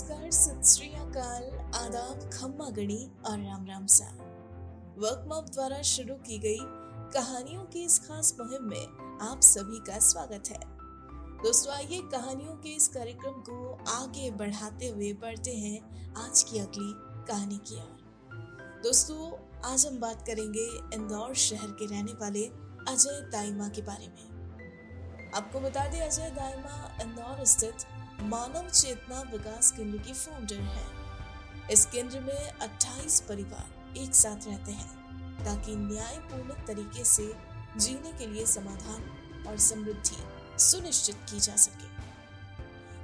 नमस्कार सत अकाल आदाब, खम्मा गणी और राम राम सा। वर्कमॉप द्वारा शुरू की गई कहानियों की इस खास मुहिम में आप सभी का स्वागत है। दोस्तों, आइए कहानियों के इस कार्यक्रम को आगे बढ़ाते हुए बढ़ते हैं आज की अगली कहानी की ओर। दोस्तों, आज हम बात करेंगे इंदौर शहर के रहने वाले अजय दाइमा के बारे में। आपको बता दें, अजय दाइमा इंदौर स्थित मानव चेतना विकास केंद्र की फाउंडर है। इस केंद्र में 28 परिवार एक साथ रहते हैं, ताकि न्यायपूर्ण तरीके से जीने के लिए समाधान और समृद्धि सुनिश्चित की जा सके।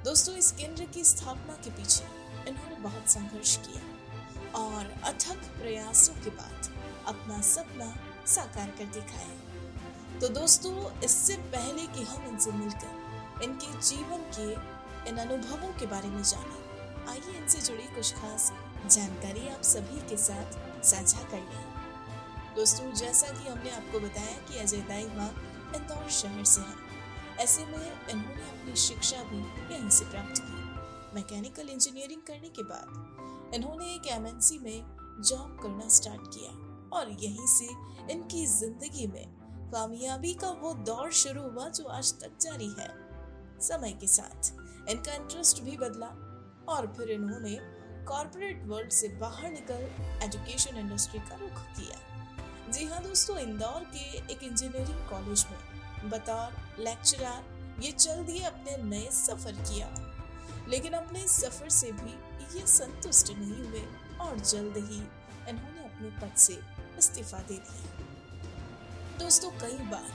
दोस्तों, इस केंद्र की स्थापना के पीछे इन्होंने बहुत संघर्ष किया और अथक प्रयासों के बाद अपना सपना साकार कर दिखाया तो दोस्तों, इससे पहले कि हम इनसे मिलकर इनके जीवन के इन अनुभवों के बारे में जाने। आइए इनसे जुड़ी कुछ खास जानकारी आप सभी के साथ साझा कर लें दोस्तों, जैसा कि हमने आपको बताया कि अजय दाइमा इंदौर शहर से हैं। ऐसे में इन्होंने अपनी शिक्षा भी यहीं से प्राप्त की। मैकेनिकल इंजीनियरिंग करने के बाद इन्होंने एक एमएनसी में जॉब करना स्टार्ट किया और यहीं से इनकी ज़िंदगी में कामयाबी का वो दौर शुरू हुआ जो आज तक जारी है। समय के साथ इनका इंटरेस्ट भी बदला और फिर इन्होंने कॉरपोरेट वर्ल्ड से बाहर निकल एजुकेशन इंडस्ट्री का रुख किया। जी हाँ दोस्तों, इंदौर के एक इंजीनियरिंग कॉलेज में बतौर लेक्चरर ये चल दिए अपने नए सफ़र किया। लेकिन अपने सफ़र से भी ये संतुष्ट नहीं हुए और जल्द ही इन्होंने अपने पद से इस्तीफा दे दिया। दोस्तों, कई बार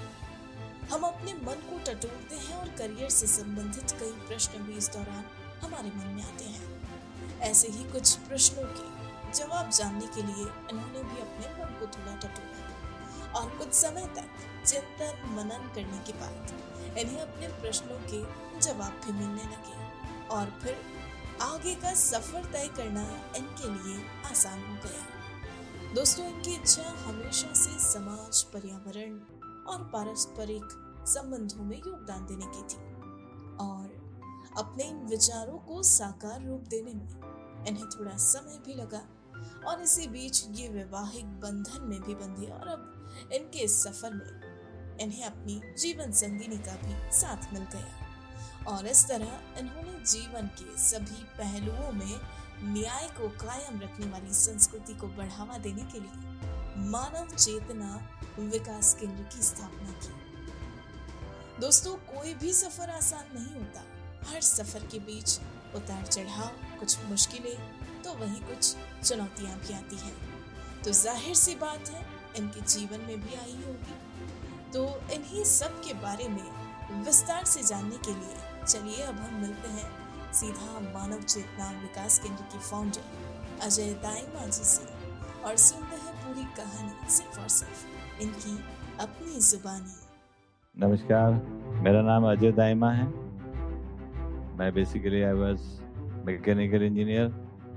हम अपने मन को टटोलते हैं और करियर से संबंधित कई प्रश्न भी इस दौरान हमारे मन में आते हैं। ऐसे ही कुछ प्रश्नों के जवाब जानने के लिए इन्होंने भी अपने मन को थोड़ा टटोला और कुछ समय तक चिंतन, मनन करने के बाद इन्हें अपने प्रश्नों के जवाब भी मिलने लगे और फिर आगे का सफ़र तय करना इनके लिए आसान हो गया। दोस्तों, इनकी इच्छा हमेशा से समाज, पर्यावरण और पारस्परिक संबंधों में योगदान देने की थी और अपने इन विचारों को साकार रूप देने में इन्हें थोड़ा समय भी लगा और इसी बीच ये वैवाहिक बंधन में भी बंधे और अब इनके इस सफ़र में इन्हें अपनी जीवन संगिनी का भी साथ मिल गया। और इस तरह इन्होंने जीवन के सभी पहलुओं में न्याय को कायम रखने वाली संस्कृति को बढ़ावा देने के लिए मानव चेतना विकास केंद्र की स्थापना की। दोस्तों, कोई भी सफ़र आसान नहीं होता। हर सफ़र के बीच उतार चढ़ाव कुछ मुश्किलें तो वही कुछ चुनौतियाँ भी आती हैं। तो ज़ाहिर सी बात है, इनके जीवन में भी आई होगी। तो इन्हीं सब के बारे में विस्तार से जानने के लिए चलिए अब हम मिलते हैं सीधा मानव चेतना विकास केंद्र की फाउंडर अजय दाइमा जी से और सुनते हैं पूरी कहानी सिर्फ़ और सिर्फ़ इनकी अपनी जुबानी। नमस्कार, मेरा नाम अजय दाइमा है। मैं basically I was mechanical engineer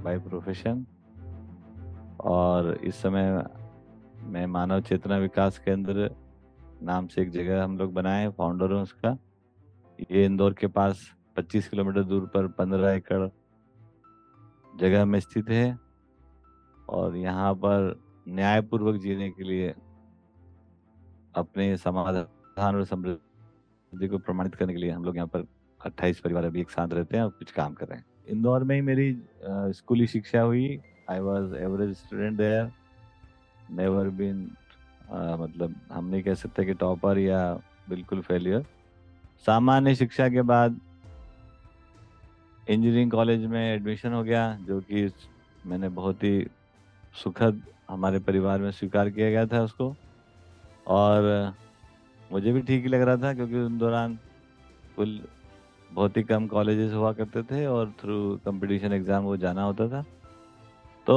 by profession और इस समय मैं मानव चेतना विकास केंद्र नाम से एक जगह हम लोग बनाए फाउंडर हूँ उसका। ये इंदौर के पास 25 किलोमीटर दूर पर 15 एकड़ जगह में स्थित है और यहाँ पर न्यायपूर्वक जीने के लिए अपने समाधान और समृद्धि को प्रमाणित करने के लिए हम लोग यहाँ पर 28 परिवार अभी एक साथ रहते हैं और कुछ काम कर रहे हैं। इंदौर में ही मेरी स्कूली शिक्षा हुई। I was average student there never been मतलब हम नहीं कह सकते कि टॉपर या बिल्कुल फेलियर सामान्य शिक्षा के बाद इंजीनियरिंग कॉलेज में एडमिशन हो गया, जो कि मैंने बहुत ही सुखद हमारे परिवार में स्वीकार किया गया था उसको। और मुझे भी ठीक ही लग रहा था क्योंकि उन दौरान कुल बहुत ही कम कॉलेजेस हुआ करते थे और थ्रू कंपटीशन एग्ज़ाम वो जाना होता था। तो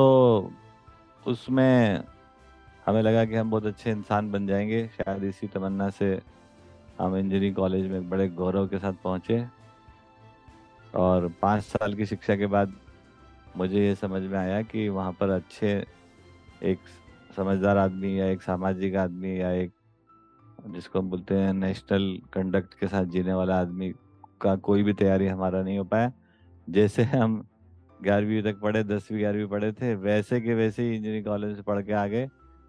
उसमें हमें लगा कि हम बहुत अच्छे इंसान बन जाएँगे। शायद इसी तमन्ना से हम इंजीनियरिंग कॉलेज में बड़े गौरव के साथ पहुँचे। और पाँच साल की शिक्षा के बाद मुझे ये समझ में आया कि वहाँ पर अच्छे एक समझदार आदमी या एक सामाजिक आदमी या एक जिसको हम बोलते हैं नेशनल कंडक्ट के साथ जीने वाला आदमी का कोई भी तैयारी हमारा नहीं हो पाया। जैसे हम ग्यारहवीं तक पढ़े, दसवीं, ग्यारहवीं पढ़े थे, वैसे के वैसे ही इंजीनियरिंग कॉलेज से पढ़ के आ गए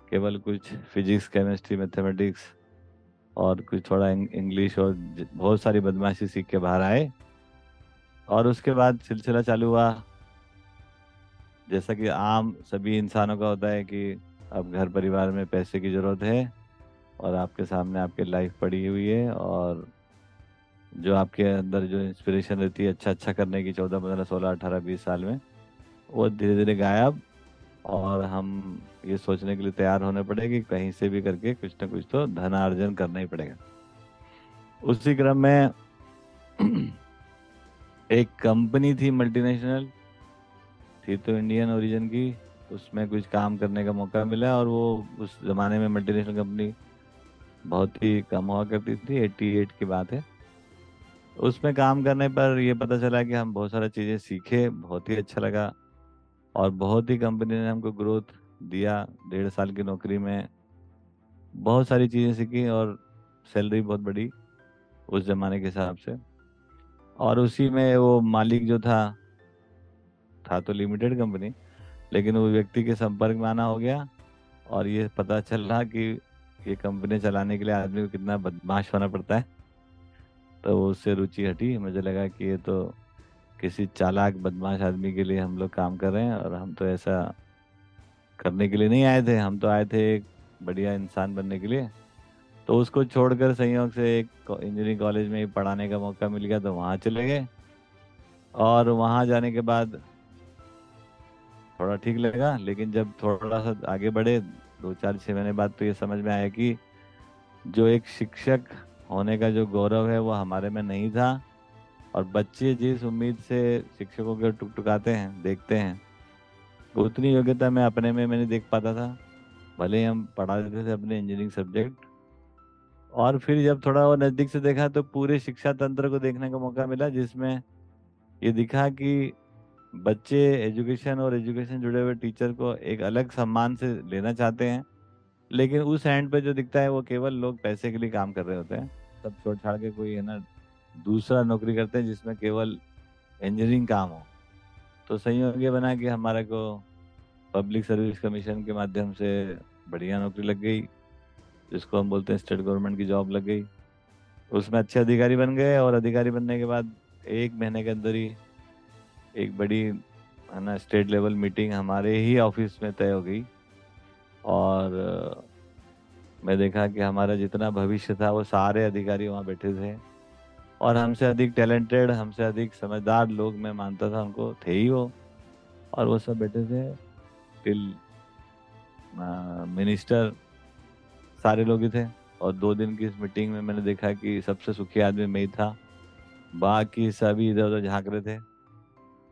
केवल कुछ फिजिक्स केमिस्ट्री मैथमेटिक्स और कुछ थोड़ा इंग्लिश और बहुत सारी बदमाशी सीख के बाहर आए। और उसके बाद सिलसिला चालू हुआ। जैसा कि आम सभी इंसानों का होता है कि अब घर परिवार में पैसे की ज़रूरत है। और आपके सामने आपकी लाइफ पड़ी हुई है और जो आपके अंदर जो इंस्पिरेशन रहती है अच्छा अच्छा करने की चौदह, पंद्रह, सोलह, अठारह, बीस साल में, वो धीरे धीरे गायब और हम ये सोचने के लिए तैयार होने पड़े कि कहीं से भी करके कुछ ना कुछ तो धनार्जन करना ही पड़ेगा। उसी क्रम में एक कंपनी थी मल्टीनेशनल थी तो इंडियन ओरिजिन की, उसमें कुछ काम करने का मौका मिला और वो उस ज़माने में मल्टीनेशनल कंपनी बहुत ही कम हुआ करती थी 88 की बात है। उसमें काम करने पर ये पता चला कि हम बहुत सारा चीज़ें सीखे, बहुत ही अच्छा लगा और बहुत ही कंपनी ने हमको ग्रोथ दिया डेढ़ साल की नौकरी में। बहुत सारी चीज़ें सीखी और सैलरी बहुत बड़ी उस ज़माने के हिसाब से। और उसी में वो मालिक जो था था तो लिमिटेड कंपनी लेकिन वो व्यक्ति के संपर्क में आना हो गया और ये पता चल रहा कि ये कंपनी चलाने के लिए आदमी को कितना बदमाश होना पड़ता है। तो उससे रुचि हटी। मुझे लगा कि ये तो किसी चालाक, बदमाश आदमी के लिए हम लोग काम कर रहे हैं और हम तो ऐसा करने के लिए नहीं आए थे। हम तो आए थे एक बढ़िया इंसान बनने के लिए। तो उसको छोड़कर संयोग से एक इंजीनियरिंग कॉलेज में ही पढ़ाने का मौका मिल गया तो वहाँ चले गए। और वहाँ जाने के बाद थोड़ा ठीक लगा, लेकिन जब थोड़ा सा आगे बढ़े दो चार छः महीने बाद तो ये समझ में आया कि जो एक शिक्षक होने का जो गौरव है वो हमारे में नहीं था और बच्चे जिस उम्मीद से शिक्षकों के टुकटुकाते हैं, देखते हैं उतनी योग्यता मैं अपने में मैंने देख पाता था। भले ही हम पढ़ा देते थे अपने इंजीनियरिंग सब्जेक्ट और फिर जब थोड़ा वो नज़दीक से देखा तो पूरे शिक्षा तंत्र को देखने का मौका मिला जिसमें ये दिखा कि बच्चे एजुकेशन और एजुकेशन जुड़े हुए टीचर को एक अलग सम्मान से लेना चाहते हैं, लेकिन उस एंड पे जो दिखता है वो केवल लोग पैसे के लिए काम कर रहे होते हैं। सब छोड़ छाड़ के कोई है ना, दूसरा नौकरी करते हैं जिसमें केवल इंजीनियरिंग काम हो। तो संयोग ये बना कि हमारे को पब्लिक सर्विस कमीशन के माध्यम से बढ़िया नौकरी लग गई, जिसको हम बोलते हैं स्टेट गवर्नमेंट की जॉब लग गई। उसमें अच्छे अधिकारी बन गए और अधिकारी बनने के बाद एक महीने के अंदर ही एक बड़ी, है ना स्टेट लेवल मीटिंग हमारे ही ऑफ़िस में तय हो गई। और मैं देखा कि हमारा जितना भविष्य था, वो सारे अधिकारी वहाँ बैठे थे। और हमसे अधिक टैलेंटेड हमसे अधिक समझदार लोग मैं मानता था, उनको थे ही वो। और वो सब बैठे थे टिल मिनिस्टर सारे लोग ही थे। और दो दिन की इस मीटिंग में मैंने देखा कि सबसे सुखी आदमी मैं ही था। बाकी सभी इधर उधर झाँक रहे थे।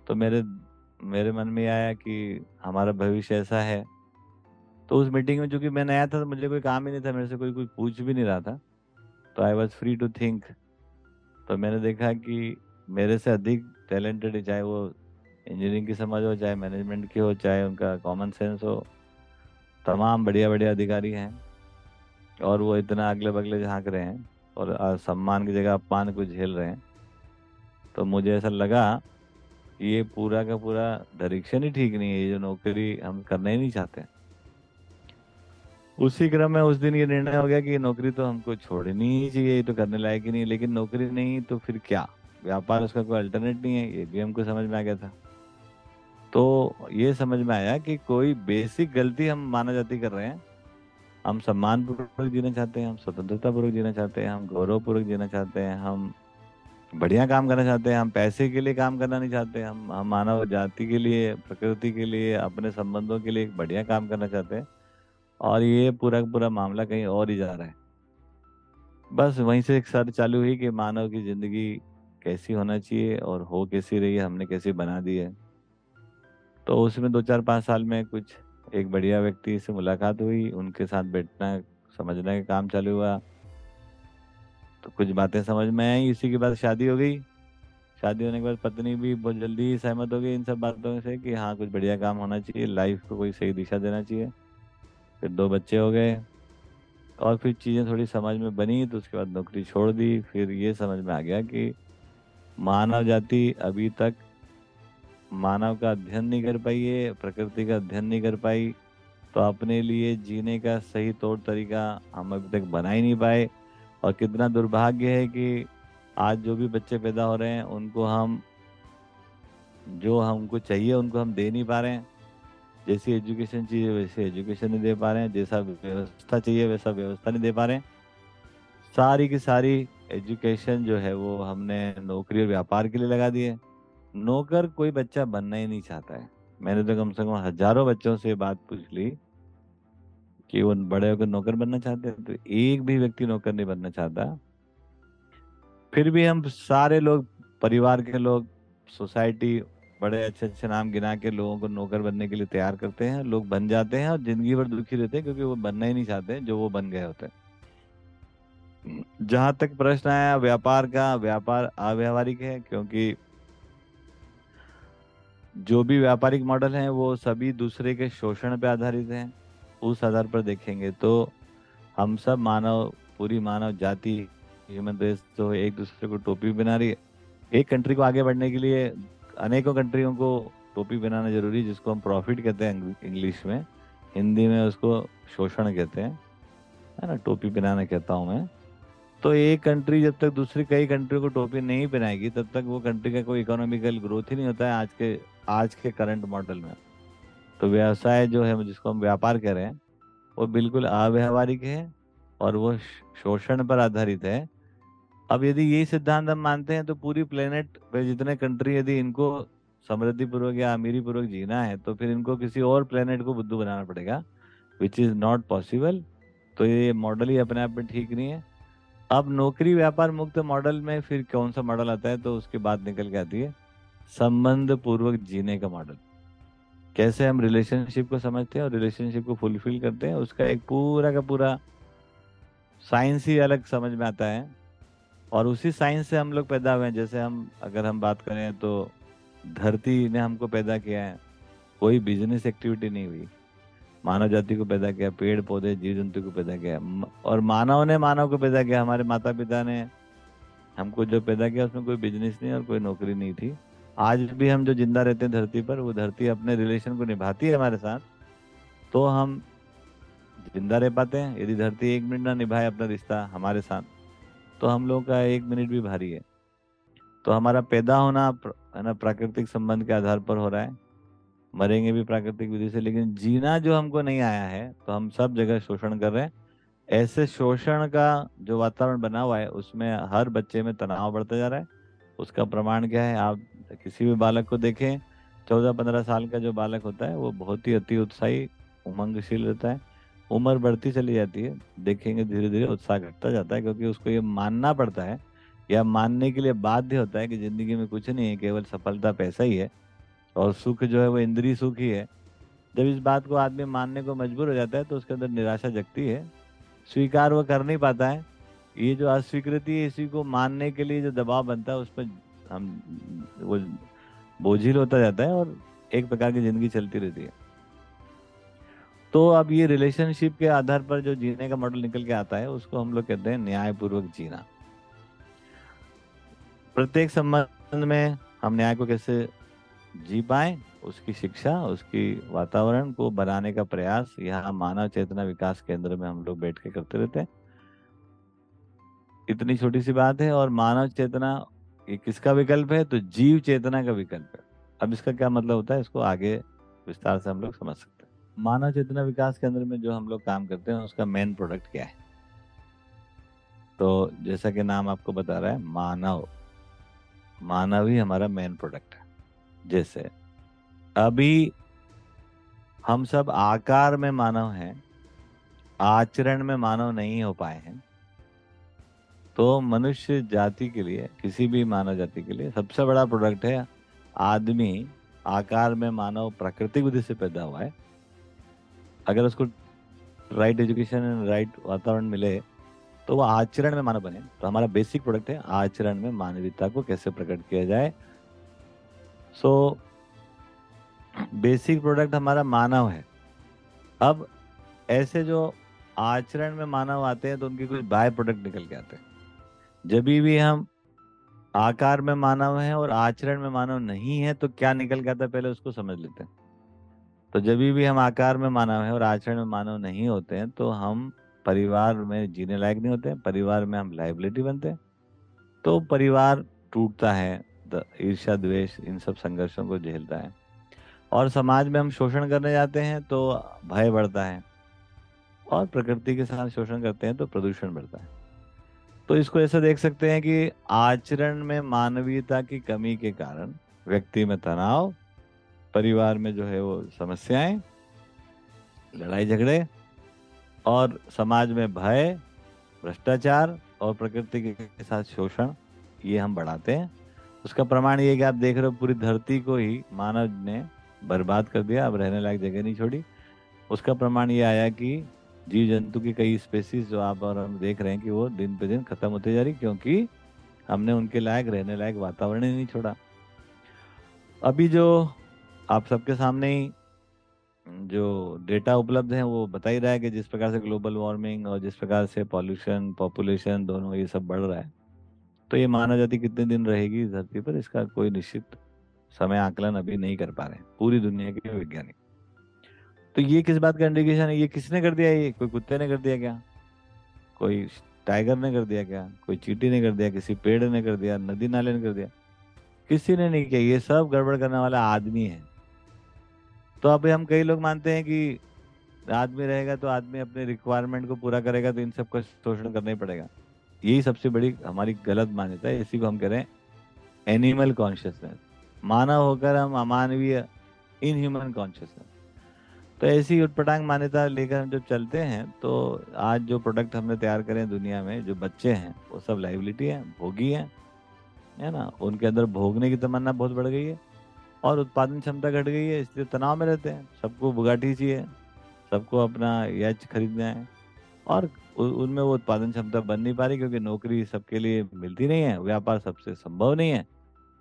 तो मेरे मेरे मन में आया कि हमारा भविष्य ऐसा है। तो उस मीटिंग में चूँकि मैं नया था तो मुझे कोई काम ही नहीं था, मेरे से कोई कोई पूछ भी नहीं रहा था। तो I was free to think तो मैंने देखा कि मेरे से अधिक टैलेंटेड है चाहे वो इंजीनियरिंग की समझ हो, चाहे मैनेजमेंट की हो, चाहे उनका कॉमन सेंस हो, तमाम बढ़िया बढ़िया अधिकारी हैं। और वो इतना अगले बगले झाँक रहे हैं और सम्मान की जगह अपमान को झेल रहे हैं। तो मुझे ऐसा लगा ये पूरा का पूरा डायरेक्शन ही ठीक नहीं है, ये जो नौकरी हम करना ही नहीं चाहते उसी क्रम में उस दिन ये निर्णय हो गया कि नौकरी तो हमको छोड़नी ही चाहिए, ये तो करने लायक ही नहीं लेकिन नौकरी नहीं तो फिर क्या? व्यापार उसका कोई अल्टरनेट नहीं है, ये भी हमको समझ में आ गया था। तो ये समझ में आया कि कोई बेसिक गलती हम माना जाती कर रहे हैं। हम सम्मान पूर्वक जीना चाहते हैं, हम स्वतंत्रता पूर्वक जीना चाहते हैं, हम गौरव पूर्वक जीना चाहते हैं, हम बढ़िया काम करना चाहते हैं, हम पैसे के लिए काम करना नहीं चाहते, हम हम मानव जाति के लिए, प्रकृति के लिए, अपने संबंधों के लिए एक बढ़िया काम करना चाहते हैं। और ये पूरा का पूरा मामला कहीं और ही जा रहा है। बस वहीं से एक सर चालू हुई कि मानव की ज़िंदगी कैसी होना चाहिए और हो कैसी रही है, हमने कैसी बना दी है। तो उसमें दो चार पाँच साल में कुछ एक बढ़िया व्यक्ति से मुलाकात हुई, उनके साथ बैठना, समझने का काम चालू हुआ। तो कुछ बातें समझ में आई, इसी के बाद शादी हो गई। शादी होने के बाद पत्नी भी बहुत जल्दी सहमत हो गई इन सब बातों से कि हाँ कुछ बढ़िया काम होना चाहिए लाइफ को कोई सही दिशा देना चाहिए। फिर दो बच्चे हो गए, और फिर चीज़ें थोड़ी समझ में बनी तो उसके बाद नौकरी छोड़ दी। फिर ये समझ में आ गया कि मानव जाति अभी तक मानव का अध्ययन नहीं कर पाई है, प्रकृति का अध्ययन नहीं कर पाई तो अपने लिए जीने का सही तौर तरीका हम अभी तक बना ही नहीं पाए। और कितना दुर्भाग्य है कि आज जो भी बच्चे पैदा हो रहे हैं, उनको हम, जो हमको चाहिए, उनको हम दे नहीं पा रहे हैं। जैसी एजुकेशन चाहिए, वैसे एजुकेशन नहीं दे पा रहे हैं। जैसा व्यवस्था चाहिए, वैसा व्यवस्था नहीं दे पा रहे हैं। सारी की सारी एजुकेशन जो है, वो हमने नौकरी और व्यापार के लिए लगा दी है। नौकर कोई बच्चा बनना ही नहीं चाहता है। मैंने तो कम से कम हज़ारों बच्चों से बात पूछ ली। कि वो बड़े होकर नौकर बनना चाहते हैं तो एक भी व्यक्ति नौकर नहीं बनना चाहता। फिर भी हम सारे लोग, परिवार के लोग, सोसाइटी, बड़े अच्छे अच्छे नाम गिना के लोगों को नौकर बनने के लिए तैयार करते हैं, लोग बन जाते हैं और ज़िंदगी भर दुखी रहते हैं क्योंकि वो बनना ही नहीं चाहते जो वो बन गए होते हैं। जहाँ तक प्रश्न आया, व्यापार का, व्यापार अव्यावहारिक है क्योंकि जो भी व्यापारिक मॉडल हैं, वो सभी दूसरे के शोषण पे आधारित हैं। उस आधार पर देखेंगे तो हम सब मानव, पूरी मानव जाति ह्यूमन रेस तो एक दूसरे को टोपी बना रही है। एक कंट्री को आगे बढ़ने के लिए अनेकों कंट्रियों को टोपी बनाना ज़रूरी है, जिसको हम प्रॉफिट कहते हैं इंग्लिश में, हिंदी में उसको शोषण कहते हैं। है ना, टोपी बनाना कहता हूँ मैं। तो एक कंट्री जब तक दूसरी कई कंट्री को टोपी नहीं पहनाएगी तब तक वो कंट्री का कोई इकोनॉमिकल ग्रोथ ही नहीं होता है आज के आज के करंट मॉडल में। तो व्यवसाय जो है, जिसको हम व्यापार कह रहे हैं, वो बिल्कुल अव्यवहारिक है और वो शोषण पर आधारित है। अब यदि यही सिद्धांत हम मानते हैं तो पूरी प्लेनेट पे जितने कंट्री यदि इनको समृद्धि पूर्वक या अमीरी पूर्वक जीना है तो फिर इनको किसी और प्लेनेट को बुद्धू बनाना पड़ेगा विच इज़ नॉट पॉसिबल तो ये मॉडल ही अपने आप में ठीक नहीं है। अब नौकरी व्यापार मुक्त मॉडल में फिर कौन सा मॉडल आता है तो उसकी बात निकल के आती है संबंध पूर्वक जीने का मॉडल कैसे हम रिलेशनशिप को समझते हैं और रिलेशनशिप को फुलफिल करते हैं, उसका एक पूरा का पूरा साइंस ही अलग समझ में आता है। और उसी साइंस से हम लोग पैदा हुए हैं। जैसे हम, अगर हम बात करें तो धरती ने हमको पैदा किया है। कोई बिज़नेस एक्टिविटी नहीं हुई। मानव जाति को पैदा किया, पेड़, पौधे जीव जंतु को पैदा किया। और मानव ने मानव को पैदा किया। हमारे माता पिता ने हमको जो पैदा किया, उसमें कोई बिज़नेस नहीं और कोई नौकरी नहीं थी। आज भी हम जो ज़िंदा रहते हैं धरती पर, वो धरती अपने रिलेशन को निभाती है हमारे साथ तो हम ज़िंदा रह पाते हैं। यदि धरती एक मिनट ना निभाए अपना रिश्ता हमारे साथ तो हम लोग का एक मिनट भी भारी है। तो हमारा पैदा होना है ना, प्राकृतिक संबंध के आधार पर हो रहा है। मरेंगे भी प्राकृतिक विधि से, लेकिन जीना जो हमको नहीं आया है तो हम सब जगह शोषण कर रहे हैं। ऐसे शोषण का जो वातावरण बना हुआ है, उसमें हर बच्चे में तनाव बढ़ता जा रहा है। उसका प्रमाण क्या है? आप किसी भी बालक को देखें चौदह पंद्रह साल का जो बालक होता है, वो बहुत ही अति उत्साही, उमंगशील रहता है। उम्र बढ़ती चली जाती है, देखेंगे धीरे धीरे उत्साह घटता जाता है, क्योंकि उसको ये मानना पड़ता है, या मानने के लिए बाध्य होता है कि ज़िंदगी में कुछ नहीं है, केवल सफलता पैसा ही है, और सुख जो है वो इंद्री सुख ही है। जब इस बात को आदमी मानने को मजबूर हो जाता है तो उसके अंदर निराशा जगती है, स्वीकार वो कर नहीं पाता है। ये जो अस्वीकृति है इसी को मानने के लिए जो दबाव बनता है, उस पर हम वो बोझिल होता जाता है और एक प्रकार की ज़िंदगी चलती रहती है। तो अब ये रिलेशनशिप के आधार पर जो जीने का मॉडल निकल के आता है, उसको हम लोग कहते हैं न्यायपूर्वक जीना। प्रत्येक संबंध में हम न्याय को कैसे जी पाए, उसकी शिक्षा, उसकी वातावरण को बनाने का प्रयास, यहाँ मानव चेतना विकास केंद्र में हम लोग बैठ के करते रहते हैं। इतनी छोटी सी बात है और मानव चेतना ये किसका विकल्प है? तो जीव चेतना का विकल्प है। अब इसका क्या मतलब होता है? इसको आगे विस्तार से हम लोग समझ सकते हैं। मानव चेतना विकास केंद्र में जो हम लोग काम करते हैं, उसका मेन प्रोडक्ट क्या है? तो जैसा कि नाम आपको बता रहा है, मानव। मानव ही हमारा मेन प्रोडक्ट है। जैसे, अभी हम सब आकार में मानव हैं, आचरण में मानव नहीं हो पाए हैं तो मनुष्य जाति के लिए, किसी भी मानव जाति के लिए सबसे बड़ा प्रोडक्ट है आदमी आकार में मानव प्राकृतिक विधि से पैदा हुआ है। अगर उसको राइट एजुकेशन एंड राइट वातावरण मिले तो वो आचरण में मानव बने। तो हमारा बेसिक प्रोडक्ट है आचरण में मानवीयता को कैसे प्रकट किया जाए। सो बेसिक प्रोडक्ट हमारा मानव है। अब ऐसे जो आचरण में मानव आते हैं तो उनके कुछ बाय प्रोडक्ट निकल के आते हैं। जब भी हम आकार में मानव है और आचरण में मानव नहीं है तो क्या निकल गया था पहले उसको समझ लेते हैं। तो जब भी हम आकार में मानव है और आचरण में मानव नहीं होते हैं तो हम परिवार में जीने लायक नहीं होते परिवार में हम लाइबिलिटी बनते हैं। तो परिवार टूटता है ईर्षा द्वेष, इन सब संघर्षों को झेलता है। और समाज में हम शोषण करने जाते हैं तो भय बढ़ता है। और प्रकृति के साथ शोषण करते हैं तो प्रदूषण बढ़ता है। तो इसको ऐसा देख सकते हैं कि आचरण में मानवीयता की कमी के कारण व्यक्ति में तनाव, परिवार में जो है वो समस्याएँ, लड़ाई झगड़े और समाज में भय, भ्रष्टाचार और प्रकृति के साथ शोषण, ये हम बढ़ाते हैं। उसका प्रमाण ये कि आप देख रहे हो पूरी धरती को ही मानव ने बर्बाद कर दिया, अब रहने लायक जगह नहीं छोड़ी। उसका प्रमाण ये आया कि जीव जंतु की कई स्पेसीज जो आप और हम देख रहे हैं कि वो दिन पे दिन खत्म होते जा रही क्योंकि हमने उनके लायक, रहने लायक वातावरण ही नहीं छोड़ा। अभी जो आप सबके सामने ही जो डेटा उपलब्ध है, वो बता ही रहा है कि जिस प्रकार से ग्लोबल वार्मिंग और जिस प्रकार से पॉल्यूशन पॉपुलेशन दोनों ये सब बढ़ रहा है तो ये मानव जाति कितने दिन रहेगी धरती पर, इसका कोई निश्चित समय आकलन अभी नहीं कर पा रहे पूरी दुनिया के वैज्ञानिक तो ये किस बात का इंडिकेशन है? ये किसने कर दिया ये? कोई कुत्ते ने कर दिया क्या? कोई टाइगर ने कर दिया क्या? कोई चीटी ने कर दिया? किसी पेड़ ने कर दिया? नदी नाले ने कर दिया? किसी ने नहीं किया। ये सब गड़बड़ करने वाला आदमी है। तो अभी हम कई लोग मानते हैं कि आदमी रहेगा तो आदमी अपने रिक्वायरमेंट को पूरा करेगा तो इन सब का शोषण करना ही पड़ेगा। यही सबसे बड़ी हमारी गलत मान्यता है। इसी को हम कह रहे हैं एनिमल कॉन्शियसनेस मानव होकर हम अमानवीय इनह्यूमन कॉन्शियसनेस तो ऐसी उटपटांग मान्यता लेकर हम जब चलते हैं तो आज जो प्रोडक्ट हमने तैयार करे हैं दुनिया में, जो बच्चे हैं, वो सब लाइबिलिटी हैं, भोगी हैं, है ना? उनके अंदर भोगने की तमन्ना बहुत बढ़ गई है और उत्पादन क्षमता घट गई है, इसलिए तनाव में रहते हैं। सबको बुगाटी चाहिए, सबको अपना यच खरीदना है और उनमें वो उत्पादन क्षमता बन नहीं पा रही क्योंकि नौकरी सबके लिए मिलती नहीं है, व्यापार सबसे संभव नहीं है।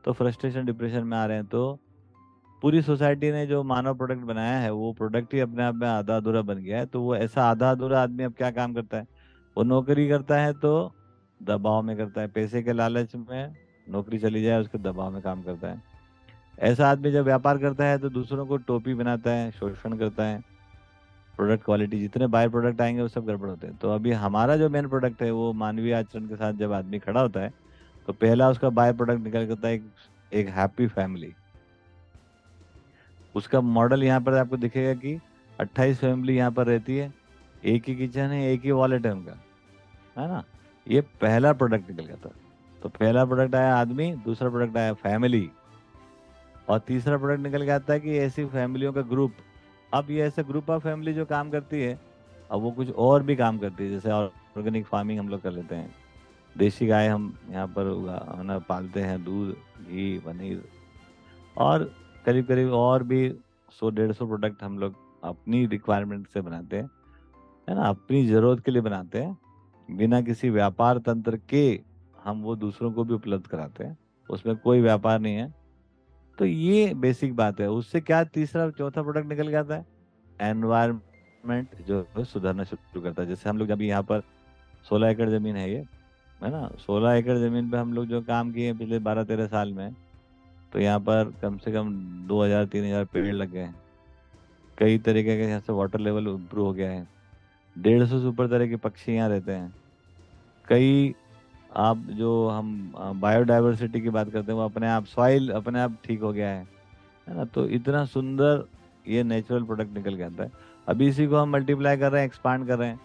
तो फ्रस्ट्रेशन डिप्रेशन में आ रहे हैं तो पूरी सोसाइटी ने जो मानव प्रोडक्ट बनाया है वो प्रोडक्ट ही अपने आप में आधा अधूरा बन गया है। तो वो ऐसा आधा अधूरा आदमी अब क्या काम करता है? वो नौकरी करता है तो दबाव में करता है। पैसे के लालच में नौकरी चली जाए उसके दबाव में काम करता है। ऐसा आदमी जब व्यापार करता है तो दूसरों को टोपी बनाता है शोषण करता है। प्रोडक्ट क्वालिटी जितने बाय प्रोडक्ट आएँगे वो सब गड़बड़ होते हैं। तो अभी हमारा जो मेन प्रोडक्ट है वो मानवीय आचरण के साथ जब आदमी खड़ा होता है तो पहला उसका बाय प्रोडक्ट निकल करता है एक, एक हैप्पी फैमिली। उसका मॉडल यहाँ पर आपको दिखेगा कि 28 फैमिली यहाँ पर रहती है। एक ही किचन है, एक ही वॉलेट है उनका। है ना? ये पहला प्रोडक्ट निकल गया था। तो पहला प्रोडक्ट आया आदमी, दूसरा प्रोडक्ट आया फैमिली और तीसरा प्रोडक्ट निकल आता है कि ऐसी फैमिलियों का ग्रुप अब ये ऐसे ग्रुप ऑफ़ फैमिली जो काम करती है, अब वो कुछ और भी काम करती है, जैसे ऑर्गेनिक फ़ार्मिंग हम लोग कर लेते हैं। देसी गाय हम यहाँ पर ना, पालते हैं, दूध, घी, पनीर। और करीब करीब और भी सौ, डेढ़ सौ प्रोडक्ट हम लोग अपनी रिक्वायरमेंट से बनाते हैं। है ना? अपनी ज़रूरत के लिए बनाते हैं। बिना किसी व्यापार तंत्र के हम वो दूसरों को भी उपलब्ध कराते हैं। उसमें कोई व्यापार नहीं है। तो ये बेसिक बात है। उससे क्या तीसरा, चौथा प्रोडक्ट निकल जाता है? एनवायरमेंट जो सुधरना शुरू करता है। जैसे हम लोग अभी यहाँ पर सोलह एकड़ ज़मीन है ये, है ना? सोलह एकड़ ज़मीन पे हम लोग जो काम किए हैं पिछले बारह तेरह साल में तो यहाँ पर कम से कम दो हज़ार, तीन हज़ार पेड़ लग गए हैं। कई तरीके के यहाँ से वाटर लेवल इम्प्रूव हो गया है। डेढ़ सौ से ऊपर तरह के पक्षी यहाँ रहते हैं। कई आप जो हम बायोडाइवर्सिटी की बात करते हैं, वो अपने आप सॉइल अपने आप ठीक हो गया है। है ना? तो इतना सुंदर ये नेचुरल प्रोडक्ट निकल के आता है अभी इसी को हम मल्टीप्लाई कर रहे हैं एक्सपांड कर रहे हैं।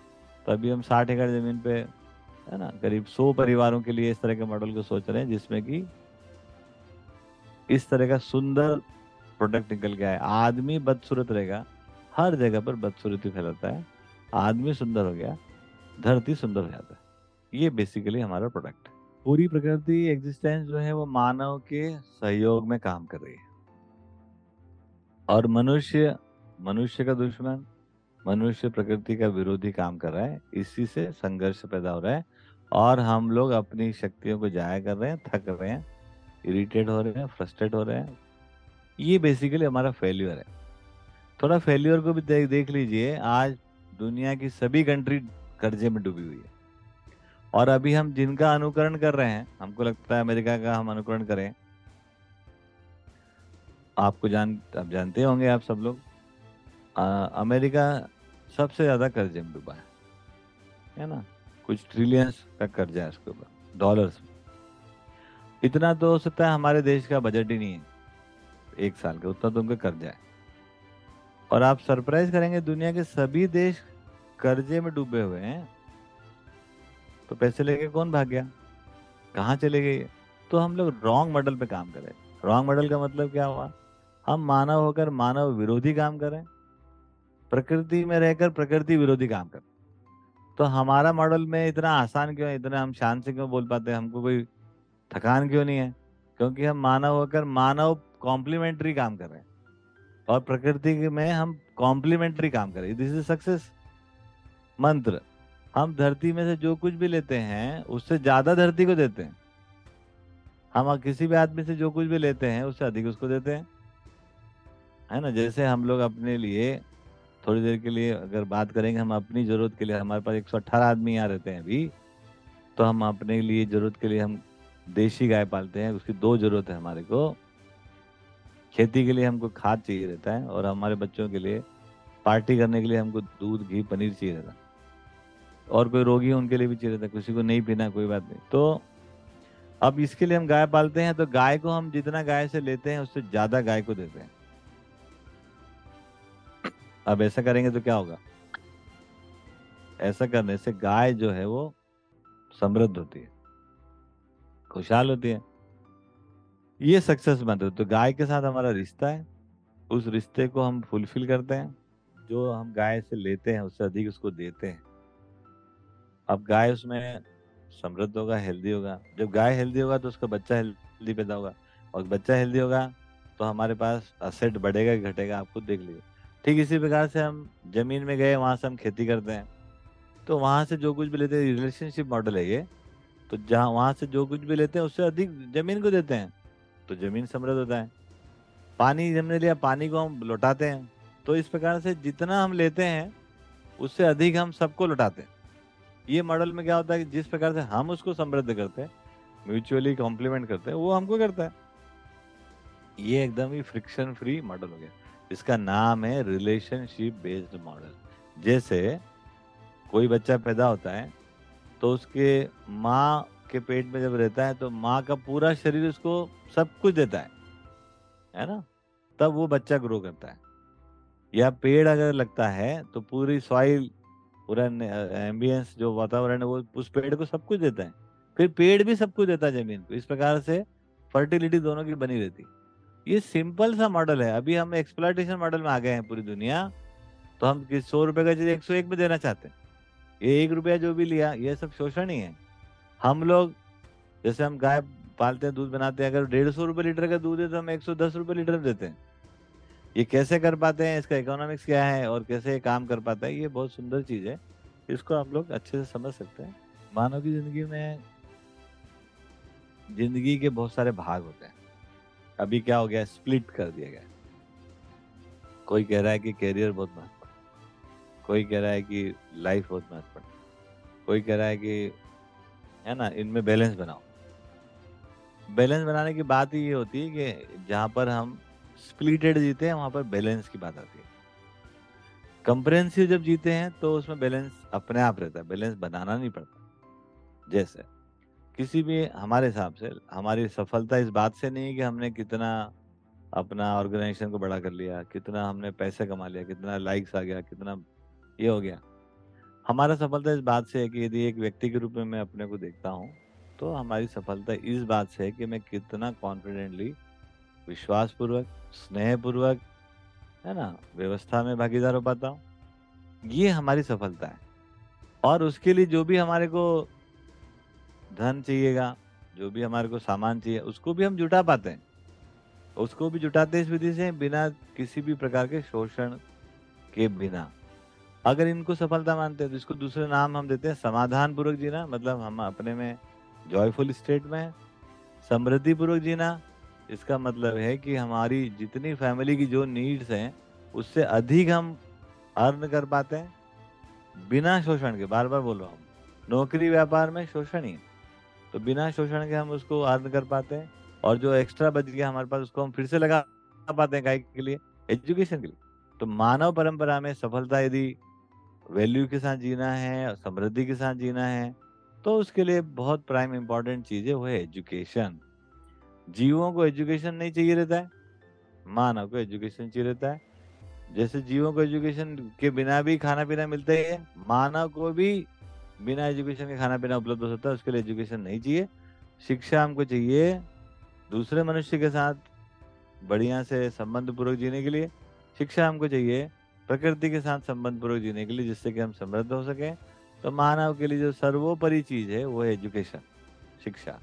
तो अभी हम साठ एकड़ ज़मीन पे, है ना? करीब सौ परिवारों के लिए इस तरह के मॉडल को सोच रहे हैं, जिसमें कि इस तरह का सुंदर प्रोडक्ट निकल गया है। आदमी बदसूरत रहेगा। हर जगह पर बदसूरती फैलाता है। आदमी सुंदर हो गया। धरती सुंदर हो जाता है। ये बेसिकली हमारा प्रोडक्ट है। पूरी प्रकृति एग्जिस्टेंस जो है वो मानव के सहयोग में काम कर रही है। और मनुष्य मनुष्य का दुश्मन, मनुष्य प्रकृति का विरोधी काम कर रहा है। इसी से संघर्ष पैदा हो रहा है। और हम लोग अपनी शक्तियों को जाया कर रहे हैं, थक रहे हैं। इरिटेट हो रहे हैं फ्रस्ट्रेट हो रहे हैं। ये बेसिकली हमारा फेल्यूर है। थोड़ा फेल्यूर को भी देख, देख लीजिए आज दुनिया की सभी कंट्री कर्जे में डूबी हुई है। और अभी हम जिनका अनुकरण कर रहे हैं हमको लगता है अमेरिका का हम अनुकरण करें। आपको जान आप जानते होंगे आप सब लोग अमेरिका सबसे ज़्यादा कर्जे में डूबा है। है ना? कुछ ट्रिलियंस का कर्जा है उसके ऊपर डॉलर्स इतना तो हो सकता है हमारे देश का बजट ही नहीं है। एक साल का, उतना तो उनका कर्जा है। और आप सरप्राइज़ करेंगे, दुनिया के सभी देश कर्जे में डूबे हुए हैं। तो पैसे लेके कौन भाग गया? कहाँ चले गए तो हम लोग रॉन्ग मॉडल पे काम करें। रॉन्ग मॉडल का मतलब क्या हुआ? हम मानव होकर मानव विरोधी काम करें। प्रकृति में रहकर प्रकृति विरोधी काम करें। तो हमारा मॉडल में इतना आसान क्यों इतना हम शान से क्यों बोल पाते हैं? हमको कोई थकान क्यों नहीं है? क्योंकि हम मानव होकर मानव कॉम्प्लीमेंट्री काम कर रहे हैं, और प्रकृति में हम कॉम्प्लीमेंट्री काम कर रहे हैं। दिस इज़ सक्सेस मंत्र, हम धरती में से जो कुछ भी लेते हैं, उससे ज़्यादा धरती को देते हैं। हम किसी भी आदमी से जो कुछ भी लेते हैं, उससे अधिक उसको देते हैं। है ना? जैसे हम लोग अपने लिए, थोड़ी देर के लिए अगर बात करेंगे, हम अपनी ज़रूरत के लिए, हमारे पास एक सौ अठारह आदमी यहाँ रहते हैं अभी तो हम अपने लिए ज़रूरत के लिए हम देशी गाय पालते हैं, उसकी दो ज़रूरत है हमारे को। खेती के लिए हमको खाद चाहिए रहता है और हमारे बच्चों के लिए, पार्टी करने के लिए हमको दूध, घी, पनीर चाहिए रहता है। और कोई रोगी उनके लिए भी चाहिए रहता है, किसी को नहीं पीना, कोई बात नहीं। तो अब इसके लिए हम गाय पालते हैं तो गाय को हम जितना गाय से लेते हैं, उससे ज़्यादा गाय को देते हैं। अब ऐसा करेंगे तो क्या होगा? ऐसा करने से गाय जो है वो समृद्ध होती है। खुशहाल होती है। ये सक्सेस मंत्र तो गाय के साथ हमारा रिश्ता है। उस रिश्ते को हम फुलफिल करते हैं। जो हम गाय से लेते हैं, उससे अधिक उसको देते हैं। अब गाय उसमें समृद्ध होगा हेल्दी होगा। जब गाय हेल्दी होगा तो उसका बच्चा हेल्दी पैदा होगा। और बच्चा हेल्दी होगा तो हमारे पास असेट बढ़ेगा घटेगा, आप खुद देख लीजिए। ठीक इसी प्रकार से हम ज़मीन में गए, वहाँ से हम खेती करते हैं। तो वहाँ से जो कुछ भी लेते हैं रिलेशनशिप मॉडल है ये। तो जहाँ, वहाँ से जो कुछ भी लेते हैं, उससे अधिक ज़मीन को देते हैं। तो ज़मीन समृद्ध होता है। पानी हमने लिया, पानी को हम लौटाते हैं। तो इस प्रकार से जितना हम लेते हैं, उससे अधिक हम सबको लौटाते हैं। ये मॉडल में क्या होता है कि जिस प्रकार से हम उसको समृद्ध करते हैं, म्यूचुअली कॉम्प्लीमेंट करते हैं, वो हमको करता है। ये एकदम ही फ्रिक्शन फ्री मॉडल हो गया। इसका नाम है रिलेशनशिप बेस्ड मॉडल जैसे कोई बच्चा पैदा होता है तो उसके माँ के पेट में जब रहता है तो माँ का पूरा शरीर उसको सब कुछ देता है। है ना? तब वो बच्चा ग्रो करता है। या पेड़ अगर लगता है तो पूरी सॉइल पूरा एम्बियंस जो वातावरण है, वो उस पेड़ को सब कुछ देता है। फिर पेड़ भी सब कुछ देता है ज़मीन को। इस प्रकार से फर्टिलिटी दोनों की बनी रहती ये सिंपल सा मॉडल है। अभी हम एक्सप्लाइटेशन मॉडल में आ गए हैं पूरी दुनिया। तो हम किस सौ रुपए का चीज़ एक सौ एक में देना चाहते हैं। ये एक रुपया जो भी लिया, ये सब शोषण ही है। हम लोग, जैसे हम गाय पालते हैं, दूध बनाते हैं, अगर डेढ़ सौ रुपये लीटर का दूध है तो हम एक सौ दस रुपए लीटर देते हैं। ये कैसे कर पाते हैं, इसका इकोनॉमिक्स क्या है, और कैसे काम कर पाता है, ये बहुत सुंदर चीज़ है। इसको आप लोग अच्छे से समझ सकते हैं। मानव की ज़िंदगी में ज़िंदगी के बहुत सारे भाग होते हैं। अभी क्या हो गया स्प्लिट कर दिया गया। कोई कह रहा है कि कैरियर बहुत महत्वपूर्ण कोई कह रहा है कि लाइफ बहुत महत्वपूर्ण कोई कह रहा है कि, है ना, इनमें बैलेंस बनाओ। बैलेंस बनाने की बात ही ये होती है कि जहाँ पर हम स्प्लिटेड जीते हैं, वहाँ पर बैलेंस की बात आती है। कंप्रेंसिव जब जीते हैं तो उसमें बैलेंस अपने आप रहता है। बैलेंस बनाना नहीं पड़ता। जैसे, किसी भी हमारे हिसाब से, हमारी सफलता इस बात से नहीं कि हमने कितना अपना ऑर्गेनाइजेशन को बड़ा कर लिया, कितना हमने पैसे कमा लिया, कितना लाइक्स आ गया, कितना ये हो गया। हमारा सफलता इस बात से है कि यदि एक व्यक्ति के रूप में मैं अपने को देखता हूँ तो हमारी सफलता इस बात से है कि मैं कितना कॉन्फिडेंटली विश्वासपूर्वक, स्नेहपूर्वक, है ना, व्यवस्था में भागीदार हो पाता हूँ। ये हमारी सफलता है। और उसके लिए जो भी हमारे को धन चाहिएगा, जो भी हमारे को सामान चाहिए, उसको भी हम जुटा पाते हैं। उसको भी जुटाते इस विधि से बिना किसी भी प्रकार के शोषण के बिना। अगर इनको सफलता मानते हैं तो इसको दूसरे नाम हम देते हैं समाधान पूर्वक जीना मतलब हम अपने में जॉयफुल स्टेट में समृद्धि पूर्वक जीना, इसका मतलब है कि हमारी जितनी फैमिली की जो नीड्स हैं, उससे अधिक हम अर्न कर पाते हैं। बिना शोषण के बार बार बोलो हम नौकरी व्यापार में शोषण ही। तो बिना शोषण के हम उसको अर्न कर पाते हैं, और जो एक्स्ट्रा बच गया हमारे पास, उसको हम फिर से लगा पाते हैं, गाय के लिए एजुकेशन के लिए। तो मानव परंपरा में सफलता यदि वैल्यू के साथ जीना है समृद्धि के साथ जीना है तो उसके लिए बहुत प्राइम इंपॉर्टेंट चीज़ है वो है एजुकेशन जीवों को एजुकेशन नहीं चाहिए रहता है, मानव को एजुकेशन चाहिए रहता है. जैसे जीवों को एजुकेशन के बिना भी खाना पीना मिलता ही है, मानव को भी बिना एजुकेशन के खाना पीना उपलब्ध हो सकता है, उसके लिए एजुकेशन नहीं चाहिए. शिक्षा हमको चाहिए दूसरे मनुष्य के साथ बढ़िया से संबंध पूर्वक जीने के लिए, शिक्षा हमको चाहिए प्रकृति के साथ संबंध पूर्वक जीने के लिए, जिससे कि हम समृद्ध हो सके। तो मानव के लिए जो सर्वोपरि चीज़ है, वो है एजुकेशन शिक्षा।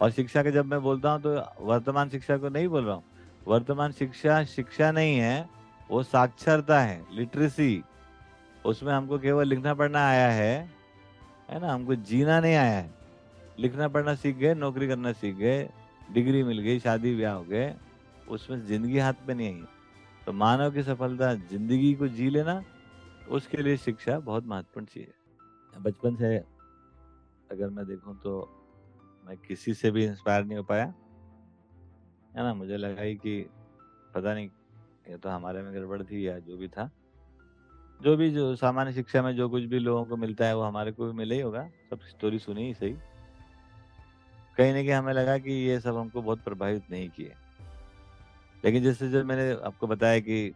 और शिक्षा के जब मैं बोलता हूँ तो वर्तमान शिक्षा को नहीं बोल रहा हूँ। वर्तमान शिक्षा शिक्षा नहीं है, वो साक्षरता है लिटरेसी उसमें हमको केवल लिखना पढ़ना आया है है ना? हमको जीना नहीं आया है। लिखना पढ़ना सीख गए, नौकरी करना सीख गए, डिग्री मिल गई, शादी ब्याह हो गए, उसमें ज़िंदगी हाथ में नहीं आई। तो मानव की सफलता ज़िंदगी को जी लेना, उसके लिए शिक्षा बहुत महत्वपूर्ण चीज़ है। बचपन से, अगर मैं देखूँ तो मैं किसी से भी इंस्पायर नहीं हो पाया। है ना, मुझे लगा ही कि पता नहीं, ये तो हमारे में गड़बड़ थी या जो भी था। जो भी जो सामान्य शिक्षा में जो कुछ भी लोगों को मिलता है, वो हमारे को भी मिले ही होगा। सब स्टोरी सुनी ही सही। कहीं ना कहीं हमें लगा कि ये सब हमको बहुत प्रभावित नहीं किए। लेकिन जैसे जब मैंने आपको बताया कि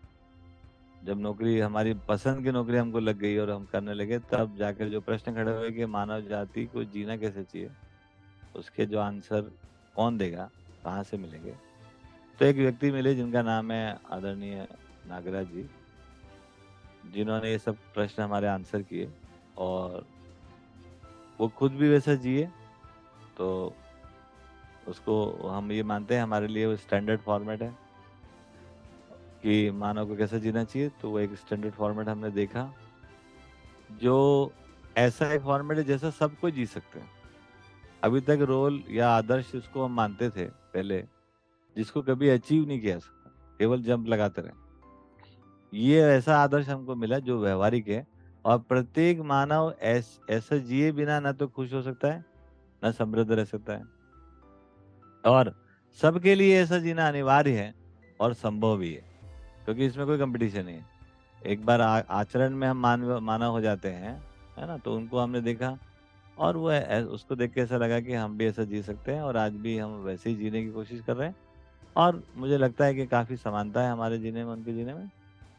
जब नौकरी, हमारी पसंद की नौकरी हमको लग गई और हम करने लगे, तब जाकर जो प्रश्न खड़े हुए कि मानव जाति को जीना कैसे चाहिए, उसके जो आंसर कौन देगा, कहाँ से मिलेंगे? तो एक व्यक्ति मिले जिनका नाम है आदरणीय नागराज जी, जिन्होंने ये सब प्रश्न हमारे आंसर किए और वो खुद भी वैसा जिए तो उसको हम ये मानते हैं, हमारे लिए वो स्टैंडर्ड फॉर्मेट है। कि मानव को कैसे जीना चाहिए तो वो एक स्टैंडर्ड फॉर्मेट हमने देखा जो ऐसा एक फॉर्मेट है जैसा सब कोई जी सकते हैं। अभी तक रोल या आदर्श उसको हम मानते थे पहले जिसको कभी अचीव नहीं किया सकता केवल जंप लगाते रहे। ये ऐसा आदर्श हमको मिला जो व्यवहारिक है और प्रत्येक मानव ऐस, जिए बिना ना तो खुश हो सकता है ना समृद्ध रह सकता है। और सबके लिए ऐसा जीना अनिवार्य है और संभव भी है। क्योंकि इसमें कोई कंपटीशन नहीं है। एक बार आचरण में हम मानव मानव हो जाते हैं, है ना तो उनको हमने देखा और वो उसको देख के ऐसा लगा कि हम भी ऐसा जी सकते हैं और आज भी हम वैसे ही जीने की कोशिश कर रहे हैं। और मुझे लगता है कि काफ़ी समानता है हमारे जीने में, उनके जीने में।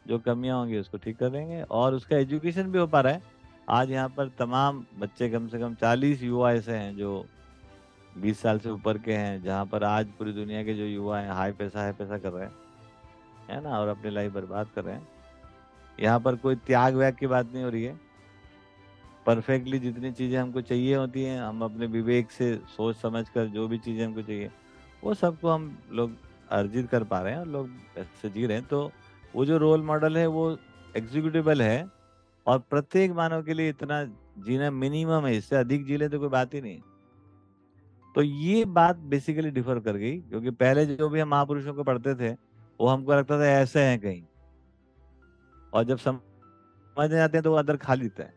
जो कमियाँ होंगी उसको ठीक कर देंगे और उसका एजुकेशन भी हो पा रहा है। आज यहाँ पर तमाम बच्चे कम से कम चालीस युवा ऐसे हैं जो बीस साल से ऊपर के हैं, जहाँ पर आज पूरी दुनिया के जो युवा हैं हाई पैसा हाई पैसा कर रहे हैं। है ना, और अपनी लाइफ बर्बाद कर रहे हैं। यहाँ पर कोई त्याग व्याग की बात नहीं हो रही है। परफेक्टली जितनी चीज़ें हमको चाहिए होती हैं, हम अपने विवेक से, सोच समझ कर जो भी चीज़ें हमको चाहिए, वो सबको हम लोग अर्जित कर पा रहे हैं और लोग ऐसे जी रहे हैं। तो वो जो रोल मॉडल है, वो एग्जीक्यूटिबल है और प्रत्येक मानव के लिए इतना जीना मिनिमम है, इससे अधिक जी ले तो कोई बात ही नहीं। तो ये बात बेसिकली डिफर कर गई, क्योंकि पहले जो भी हम महापुरुषों को पढ़ते थे वो हमको लगता था ऐसे हैं कहीं। और जब समझ आते हैं तो वो अंदर खा लेते हैं।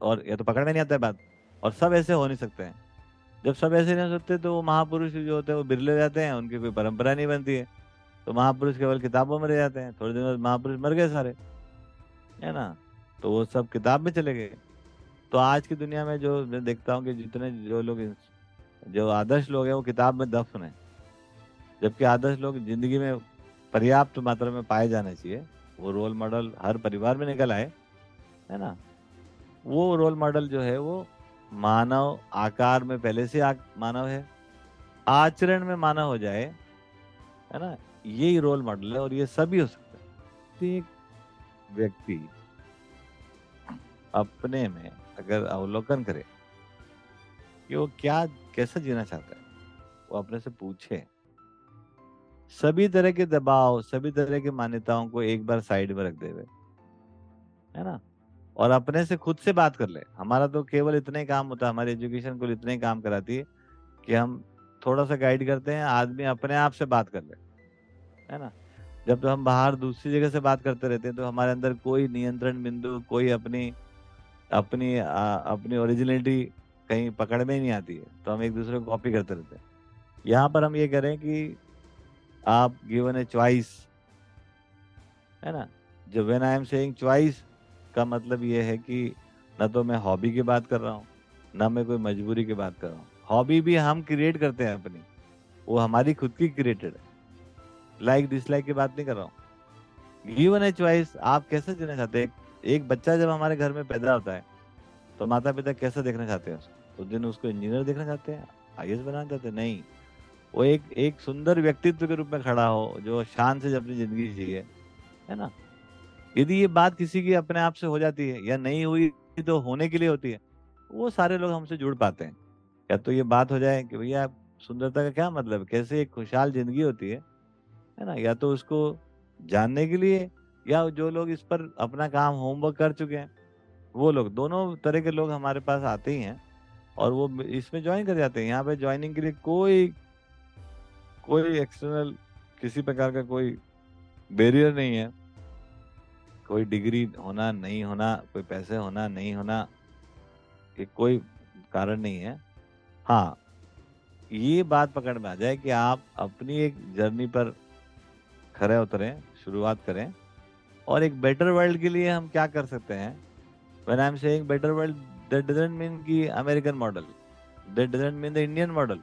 और या तो पकड़ में नहीं आता है बात। और सब ऐसे हो नहीं सकते हैं। जब सब ऐसे नहीं हो सकते तो वो महापुरुष जो होते हैं वो बिरले जाते हैं, उनकी कोई परंपरा नहीं बनती है। तो महापुरुष केवल किताबों में रह जाते हैं। थोड़े दिन बाद महापुरुष मर गए सारे। है ना? तो वो सब किताब में चले गए। तो आज की दुनिया में जो मैं देखता हूँ कि जितने जो लोग जो आदर्श लोग हैं वो किताब में दफन है। जबकि आदर्श लोग ज़िंदगी में पर्याप्त मात्रा में पाए जाने चाहिए। वो रोल मॉडल हर परिवार में निकल आए, है ना? वो रोल मॉडल जो है वो मानव आकार में पहले से मानव है। आचरण में मानव हो जाए, है ना? यही रोल मॉडल है और ये सभी हो सकता है। एक व्यक्ति अपने में अगर अवलोकन करे कि वो क्या, कैसा जीना चाहता है, वो अपने से पूछे। सभी तरह के दबाव सभी तरह की मान्यताओं को एक बार साइड में रख दे है ना? और अपने से खुद से बात कर ले। हमारा तो केवल इतना काम होता है हमारी एजुकेशन को इतना काम कराती है कि हम थोड़ा सा गाइड करते हैं आदमी अपने आप से बात कर ले है ना? जब तो हम बाहर दूसरी जगह से बात करते रहते हैं तो हमारे अंदर कोई नियंत्रण बिंदु कोई अपनी अपनी आ, अपनी ओरिजिनलिटी कहीं पकड़ में ही नहीं आती है तो हम एक दूसरे को कॉपी करते रहते हैं। यहाँ पर हम ये करें कि आप गिवन ए चॉइस है ना? जो when I am saying choice का मतलब ये है कि न तो मैं हॉबी की बात कर रहा हूँ, ना मैं कोई मजबूरी की बात कर रहा हूँ। हॉबी भी हम क्रिएट करते हैं अपनी। वो हमारी खुद की क्रिएटेड है। लाइक डिसलाइक की बात नहीं कर रहा हूँ। गिवन ए चॉइस आप कैसे जीना चाहते हैं? एक बच्चा जब हमारे घर में पैदा होता है तो माता पिता कैसे देखना चाहते हैं उस दिन उसको इंजीनियर देखना चाहते हैं? आई बनाना चाहते हैं? नहीं। वो एक एक सुंदर व्यक्तित्व के रूप में खड़ा हो, जो शान से अपनी ज़िंदगी जिए, है ना? यदि ये बात किसी की अपने आप से हो जाती है, या नहीं हुई तो होने के लिए होती है, वो सारे लोग हमसे जुड़ पाते हैं। या तो ये बात हो जाए कि भैया सुंदरता का क्या मतलब? कैसे एक खुशहाल ज़िंदगी होती है है ना? या तो उसको जानने के लिए, या जो लोग इस पर अपना काम होमवर्क कर चुके हैं, वो लोग, दोनों तरह के लोग हमारे पास आते ही हैं, और वो इसमें ज्वाइन कर जाते हैं। यहाँ पे ज्वाइनिंग के लिए कोई कोई एक्सटर्नल किसी प्रकार का कोई बैरियर नहीं है। कोई डिग्री होना नहीं होना, कोई पैसे होना नहीं होना, ये कोई कारण नहीं है। हाँ ये बात पकड़ में आ जाए कि आप अपनी एक जर्नी पर खड़े उतरें, शुरुआत करें, और एक बेटर वर्ल्ड के लिए हम क्या कर सकते हैं? When I am saying better world that doesn't mean कि American model that doesn't mean the Indian model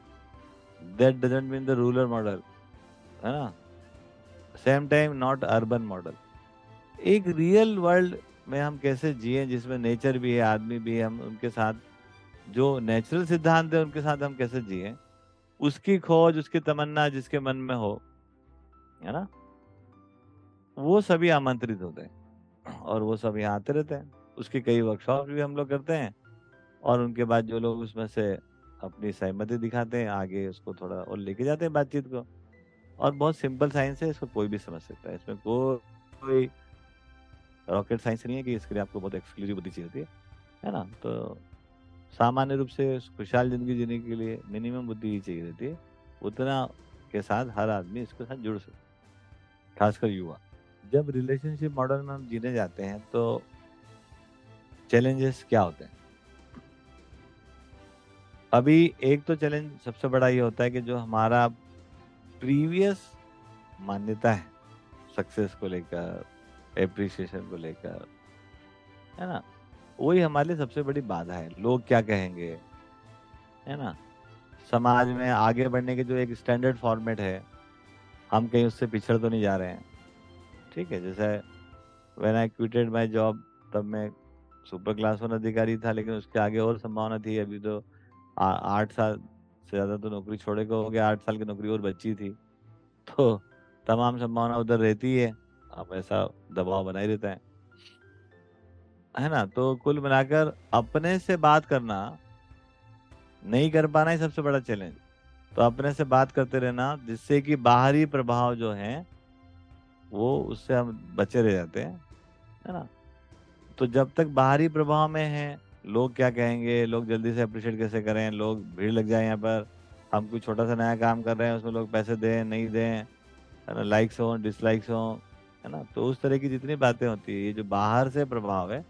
that doesn't mean the rural model है ना? Same time not urban model एक रियल वर्ल्ड में हम कैसे जिए, जिसमें नेचर भी है, आदमी भी है, हम उनके साथ, जो नेचुरल सिद्धांत है, उनके साथ हम कैसे जिए? उसकी खोज, उसकी तमन्ना जिसके मन में हो, है ना? वो सभी आमंत्रित होते हैं, और वो सभी आते रहते हैं। उसके कई वर्कशॉप भी हम लोग करते हैं, और उनके बाद जो लोग उसमें से अपनी सहमति दिखाते हैं, आगे उसको थोड़ा और लेके जाते हैं बातचीत को। और बहुत सिंपल साइंस है, इसको कोई भी समझ सकता है। इसमें कोई रॉकेट साइंस नहीं है कि इसके लिए आपको बहुत एक्सक्लूसिव बुद्धि चाहिए होती है है ना? तो सामान्य रूप से खुशहाल ज़िंदगी जीने के लिए मिनिमम बुद्धि ही चाहिए रहती है। उतना के साथ हर आदमी इसके साथ जुड़ सकता है, खासकर युवा। जब रिलेशनशिप मॉडल में हम जीने जाते हैं तो चैलेंजेस क्या होते हैं? अभी एक तो चैलेंज सबसे बड़ा ये होता है कि जो हमारा प्रीवियस मान्यता है सक्सेस को लेकर एप्रिसिएशन को लेकर, है ना? वही हमारे लिए सबसे बड़ी बाधा है। लोग क्या कहेंगे? है ना? समाज में आगे बढ़ने के जो एक स्टैंडर्ड फॉर्मेट है, हम कहीं उससे पिछड़ तो नहीं जा रहे हैं। ठीक है, जैसे when I quitted my job तब मैं सुपर क्लास वन अधिकारी था, लेकिन उसके आगे और संभावना थी। अभी तो आठ साल से ज़्यादा तो नौकरी छोड़े को हो गया, आठ साल की नौकरी और बची थी। तो तमाम संभावना उधर रहती है, अब ऐसा दबाव बना ही रहता है। है ना? तो कुल मिलाकर अपने से बात करना, नहीं कर पाना ही सबसे बड़ा चैलेंज तो अपने से बात करते रहना, जिससे कि बाहरी प्रभाव जो है, वो उससे हम बचे रह जाते हैं। है ना? तो जब तक बाहरी प्रभाव में है लोग क्या कहेंगे? लोग जल्दी से अप्रिशिएट कैसे करें? लोग भीड़ लग जाए यहाँ पर। हम कोई छोटा सा नया काम कर रहे हैं, उसमें लोग पैसे दें, नहीं दें, है ना? लाइक्स हों डिसलाइक्स हो, है ना? तो उस तरह की जितनी बातें होती है, ये जो बाहर से प्रभाव है,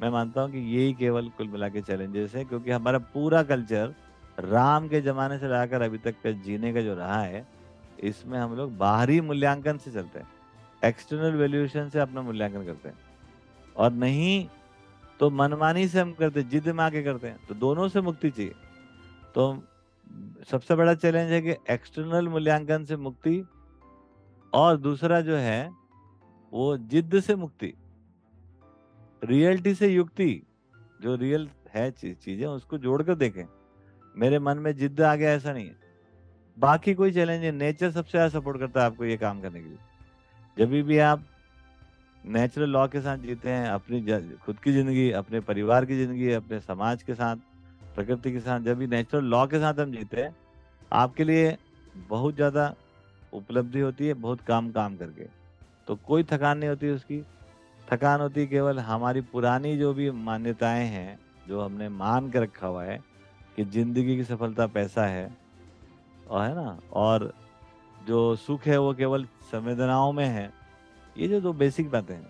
मैं मानता हूँ कि यही केवल कुल मिला के चैलेंजेस है, क्योंकि हमारा पूरा कल्चर राम के जमाने से लाकर अभी तक का जीने का जो रहा है, इसमें हम लोग बाहरी मूल्यांकन से चलते हैं। एक्सटर्नल वैल्यूएशन से अपना मूल्यांकन करते हैं। और नहीं तो मनमानी से हम करते जिद में आके करते हैं तो दोनों से मुक्ति चाहिए। तो सबसे बड़ा चैलेंज है कि एक्सटर्नल मूल्यांकन से मुक्ति और दूसरा जो है, वो जिद से मुक्ति। रियलिटी से युक्ति, जो रियल है चीज़ें, उसको जोड़कर देखें। मेरे मन में जिद आ गया, ऐसा नहीं है। बाकी कोई चैलेंज है नेचर सबसे ज़्यादा सपोर्ट करता है आपको ये काम करने के लिए। जब भी आप नेचुरल लॉ के साथ जीते हैं, अपनी खुद की ज़िंदगी, अपने परिवार की ज़िंदगी, अपने समाज के साथ, प्रकृति के साथ, जब भी नेचुरल लॉ के साथ हम जीते हैं, आपके लिए बहुत ज़्यादा उपलब्धि होती है, बहुत काम काम करके। तो कोई थकान नहीं होती उसकी। थकान होती केवल हमारी पुरानी जो भी मान्यताएँ हैं, जो हमने मान के रखा हुआ है, कि ज़िंदगी की सफलता पैसा है, और है ना? और जो सुख है वो केवल संवेदनाओं में है। ये जो दो बेसिक बातें हैं,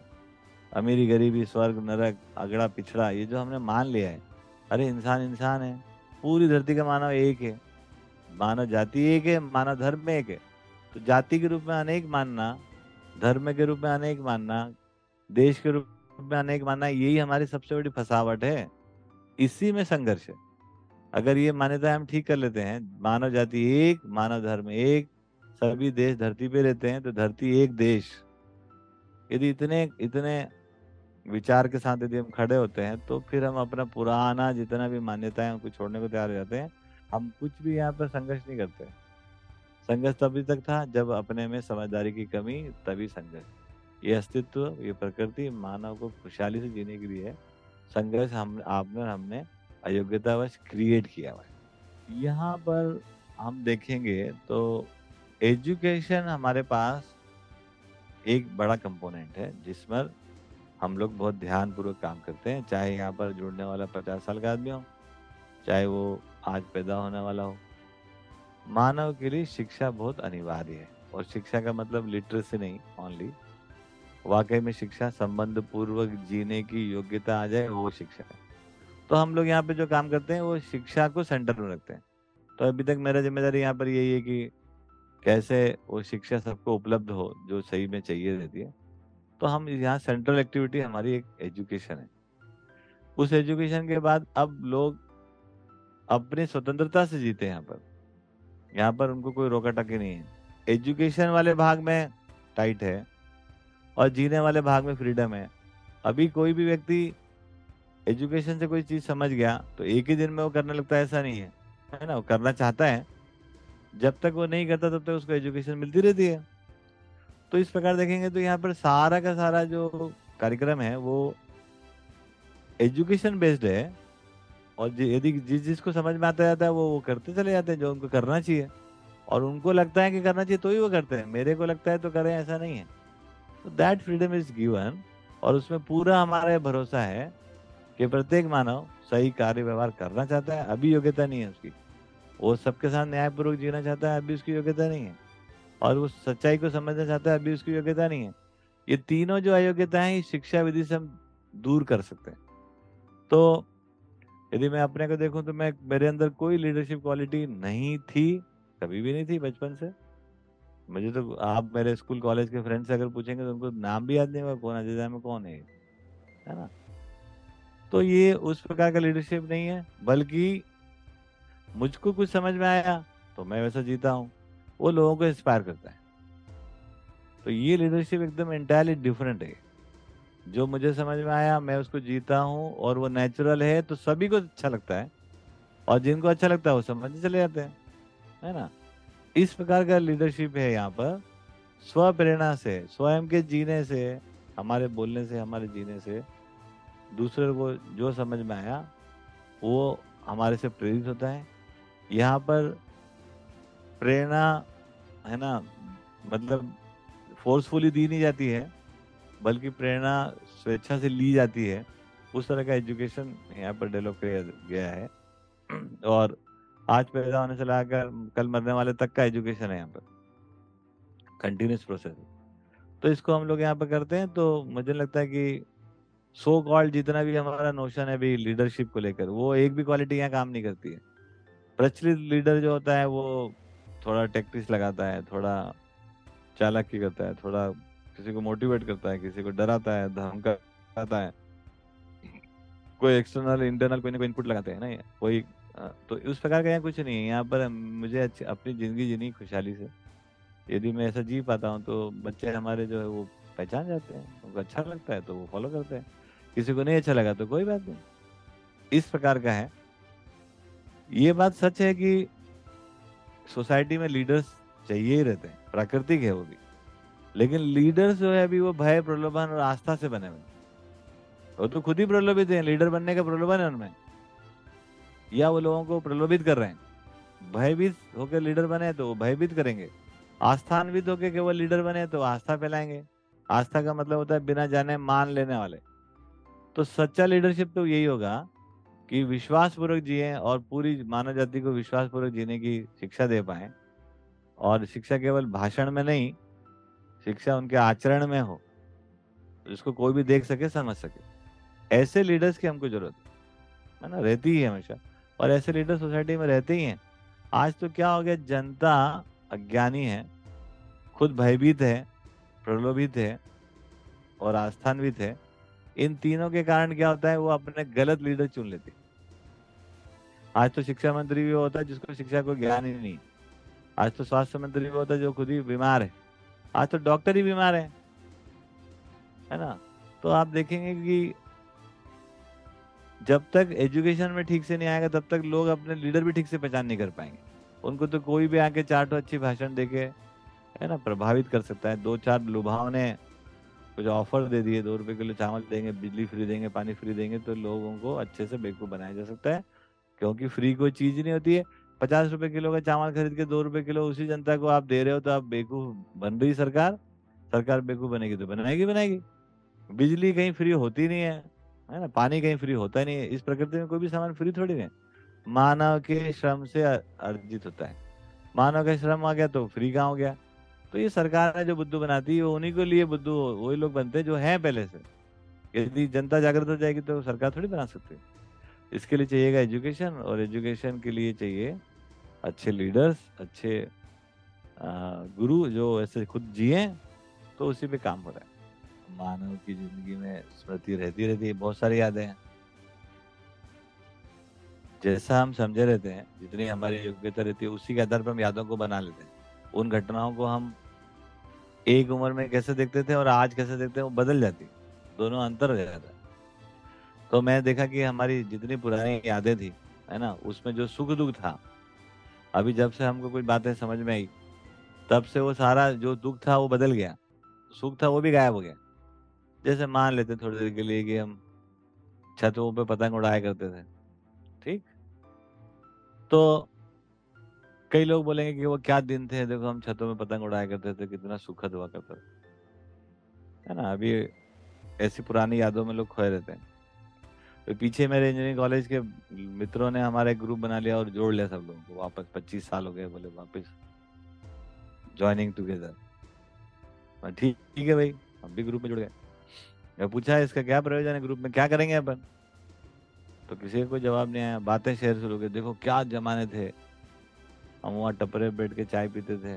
अमीरी गरीबी, स्वर्ग, नरक, अगड़ा, पिछड़ा, ये जो हमने मान लिया है, अरे इंसान इंसान है, पूरी धरती का मानव एक है, मानव जाति एक है, मानव धर्म में एक है। तो जाति के रूप में अनेक मानना, धर्म के रूप में अनेक मानना, देश के रूप में अनेक मानना, यही हमारी सबसे बड़ी फसावट है। इसी में संघर्ष है। अगर ये मान्यता हम ठीक कर लेते हैं, मानव जाति एक, मानव धर्म एक, सभी देश धरती पे रहते हैं तो धरती एक देश। यदि इतने इतने विचार के साथ यदि हम खड़े होते हैं तो फिर हम अपना पुराना जितना भी मान्यता है उनको छोड़ने को तैयार हो जाते हैं। हम कुछ भी यहाँ पर संघर्ष नहीं करते। संघर्ष तभी तक था जब अपने में समझदारी की कमी, तभी संघर्ष। ये अस्तित्व, ये प्रकृति मानव को खुशहाली से जीने के लिए संघर्ष हम आपने हमने अयोग्यतावश क्रिएट किया हुआ यहाँ पर हम देखेंगे तो एजुकेशन हमारे पास एक बड़ा कंपोनेंट है जिसमें हम लोग बहुत ध्यान पूर्वक काम करते हैं। चाहे यहाँ पर जुड़ने वाला पचास साल का आदमी हो, चाहे वो आज पैदा होने वाला हो। मानव के लिए शिक्षा बहुत अनिवार्य है, और शिक्षा का मतलब लिटरेसी नहीं ओनली वाकई में शिक्षा संबंध पूर्वक जीने की योग्यता आ जाए, वो शिक्षा है। तो हम लोग यहाँ पे जो काम करते हैं, वो शिक्षा को सेंटर में रखते हैं। तो अभी तक मेरा ज़िम्मेदारी यहाँ पर यही है कि कैसे वो शिक्षा सबको उपलब्ध हो, जो सही में चाहिए रहती है। तो हम यहाँ सेंट्रल एक्टिविटी हमारी एक एजुकेशन है। उस एजुकेशन के बाद अब लोग अपनी स्वतंत्रता से जीते यहाँ पर। यहाँ पर उनको कोई रोका टकी नहीं है। एजुकेशन वाले भाग में टाइट है और जीने वाले भाग में फ्रीडम है। अभी कोई भी व्यक्ति एजुकेशन से कोई चीज़ समझ गया तो एक ही दिन में वो करने लगता है, ऐसा नहीं है। है ना? वो करना चाहता है जब तक वो नहीं करता, तब तक उसको एजुकेशन मिलती रहती है। तो इस प्रकार देखेंगे तो यहाँ पर सारा का सारा जो कार्यक्रम है, वो एजुकेशन बेस्ड है। और यदि जिस, जिसको समझ में आता जाता है, वो वो करते चले जाते हैं, जो उनको करना चाहिए। और उनको लगता है कि करना चाहिए तो ही वो करते हैं। मेरे को लगता है तो करें, ऐसा नहीं है। तो दैट फ्रीडम इज़ गिवन और उसमें पूरा हमारा भरोसा है कि प्रत्येक मानव सही कार्य व्यवहार करना चाहता है, अभी योग्यता नहीं है उसकी। वो सबके साथ न्यायपूर्वक जीना चाहता है, अभी उसकी योग्यता नहीं है। और वो सच्चाई को समझना चाहता है, अभी उसकी योग्यता नहीं है। ये तीनों जो है शिक्षा विधि से हम दूर कर सकते हैं। तो यदि मैं अपने को देखूँ तो मैं, मेरे अंदर कोई लीडरशिप क्वालिटी नहीं थी, कभी भी नहीं थी बचपन से। मुझे तो आप मेरे स्कूल, कॉलेज के फ्रेंड से अगर पूछेंगे तो उनको नाम भी याद नहीं होगा, कौन अजय में कौन है है ना? तो ये उस प्रकार का लीडरशिप नहीं है, बल्कि मुझको कुछ समझ में आया तो मैं वैसा जीता हूँ। वो लोगों को इंस्पायर करता है। तो ये लीडरशिप एकदम इंटायरली डिफरेंट है। जो मुझे समझ में आया, मैं उसको जीता हूँ और वो नेचुरल है तो सभी को अच्छा लगता है। और जिनको अच्छा लगता है, वो समझ चले जाते हैं। है ना? इस प्रकार का लीडरशिप है यहाँ पर। स्व प्रेरणा से, स्वयं के जीने से, हमारे बोलने से, हमारे जीने से, दूसरे को जो समझ में आया, वो हमारे से प्रेरित होता है। यहाँ पर प्रेरणा, है ना मतलब फोर्सफुली दी नहीं जाती है, बल्कि प्रेरणा स्वेच्छा से ली जाती है। उस तरह का एजुकेशन यहाँ पर डेवलप किया गया है। और आज पैदा होने से लगाकर कल मरने वाले तक का एजुकेशन है यहाँ पर। कंटिन्यूस प्रोसेस तो इसको हम लोग यहाँ पर करते हैं तो मुझे लगता है कि सो so कॉल्ड जितना भी हमारा नोशन है भी लीडरशिप को लेकर, वो एक भी क्वालिटी यहाँ काम नहीं करती है। प्रचलित लीडर जो होता है, वो थोड़ा टेक्टिस लगाता है, थोड़ा चालाकी करता है, थोड़ा किसी को मोटिवेट करता है, किसी को डराता है, धमकाता है। कोई एक्सटर्नल इंटरनल कोई ना कोई इनपुट लगाते हैं ना कोई तो उस प्रकार का यहाँ कुछ नहीं है। यहाँ पर मुझे अपनी ज़िंदगी जीनी खुशहाली से। यदि मैं ऐसा जी पाता हूँ तो बच्चे हमारे जो है, वो पहचान जाते हैं। उनको अच्छा लगता है तो वो फॉलो करते हैं। किसी को नहीं अच्छा लगा तो कोई बात नहीं। इस प्रकार का है। ये बात सच है कि सोसाइटी में लीडर्स चाहिए ही रहते हैं, प्राकृतिक है वो भी। लेकिन लीडर्स जो है अभी वो भय, प्रलोभन और आस्था से बने हुए वो तो खुद ही प्रलोभित है, लीडर बनने का प्रलोभन है उनमें। या वो लोगों को प्रलोभित कर रहे हैं। भयभीत होकर लीडर बने तो वो भयभीत करेंगे। आस्थान्वित होकर केवल लीडर बने तो आस्था फैलाएँगे। आस्था का मतलब होता है बिना जाने मान लेने वाले। तो सच्चा लीडरशिप तो यही होगा कि विश्वास पूर्वक जिए और पूरी मानव जाति को विश्वास पूर्वक जीने की शिक्षा दे पाए। और शिक्षा केवल भाषण में नहीं, शिक्षा उनके आचरण में हो, जिसको कोई भी देख सके, समझ सके। ऐसे लीडर्स की हमको ज़रूरत है। ना? रहती ही हमेशा। और ऐसे लीडर सोसाइटी में रहते ही हैं। आज तो क्या हो गया? जनता अज्ञानी है, खुद भयभीत है, प्रलोभित है और आस्थान्वित है। इन तीनों के कारण क्या होता है? वो अपने गलत लीडर चुन लेते आज तो शिक्षा मंत्री भी होता है, जिसको शिक्षा को ज्ञान ही नहीं। आज तो स्वास्थ्य मंत्री भी होता है, जो खुद ही बीमार है। आज तो डॉक्टर ही बीमार है। है ना? तो आप देखेंगे कि जब तक एजुकेशन में ठीक से नहीं आएगा, तब तक लोग अपने लीडर भी ठीक से पहचान नहीं कर पाएँगे। उनको तो कोई भी आके चार अच्छी भाषण देके है ना, प्रभावित कर सकता है। दो चार लुभाव ने कुछ ऑफ़र दे दिए, दो रुपए किलो चावल देंगे, बिजली फ्री देंगे, पानी फ्री देंगे तो लोगों को अच्छे से बेवकूफ़ बनाया जा सकता है। क्योंकि फ्री कोई चीज़ नहीं होती है। पचास रुपए किलो का चावल खरीद के दो रुपए किलो उसी जनता को आप दे रहे हो तो आप बेवकूफ़ बन रही सरकार। सरकार बेवकूफ़ बनेगी तो बनाएगी बनाएगी। बिजली कहीं फ्री होती नहीं है है ना? पानी कहीं फ्री होता नहीं है। इस प्रकृति में कोई भी सामान फ्री थोड़ी नहीं मानव के श्रम से अर्जित होता है। मानव का श्रम आ गया तो फ्री कहाँ हो गया? तो ये सरकार है जो बुद्धू बनाती है, वो उन्हीं के लिए बुद्धू, वही लोग बनते हैं जो हैं पहले से। यदि जनता जागृत हो जाएगी तो सरकार थोड़ी बना सकती है। इसके लिए चाहिएगा एजुकेशन और एजुकेशन के लिए चाहिए अच्छे लीडर्स, अच्छे गुरु जो ऐसे खुद जिए तो उसी पे काम हो रहा है। मानव की ज़िंदगी में स्मृति रहती रहती है, बहुत सारी यादें हैं। जैसा हम समझे रहते हैं, जितनी हमारी योग्यता रहती है, उसी के आधार पर हम यादों को बना लेते हैं। उन घटनाओं को हम एक उम्र में कैसे देखते थे और आज कैसे देखते हैं, वो बदल जाती दोनों अंतर हो जाता है। तो मैं देखा कि हमारी जितनी पुरानी यादें थी, है ना, उसमें जो सुख दुख था, अभी जब से हमको कुछ बातें समझ में आई, तब से वो सारा जो दुख था वो बदल गया। सुख था वो भी गायब हो गया। जैसे मान लेते थोड़ी देर के लिए कि हम छतों पे पतंग उड़ाया करते थे, ठीक? तो कई लोग बोलेंगे कि वो क्या दिन थे, देखो हम छतों में पतंग उड़ाया करते थे, कितना सुखद हुआ करता था। है ना, अभी ऐसी पुरानी यादों में लोग खोए रहते हैं। पीछे मेरे इंजीनियरिंग कॉलेज के मित्रों ने हमारा एक ग्रुप बना लिया और जोड़ लिया सब लोगों को। वापस पच्चीस साल हो गए बोले वापस ज्वाइनिंग टुगेदर ठीक ठीक है भाई, हम भी ग्रुप में जुड़ गए। मैं पूछा, इसका क्या प्रयोजन है ग्रुप में? क्या करेंगे अपन? तो किसी को जवाब नहीं आया। बातें शेयर शुरू की देखो, क्या जमाने थे। हम वहाँ टपरे बैठ के चाय पीते थे।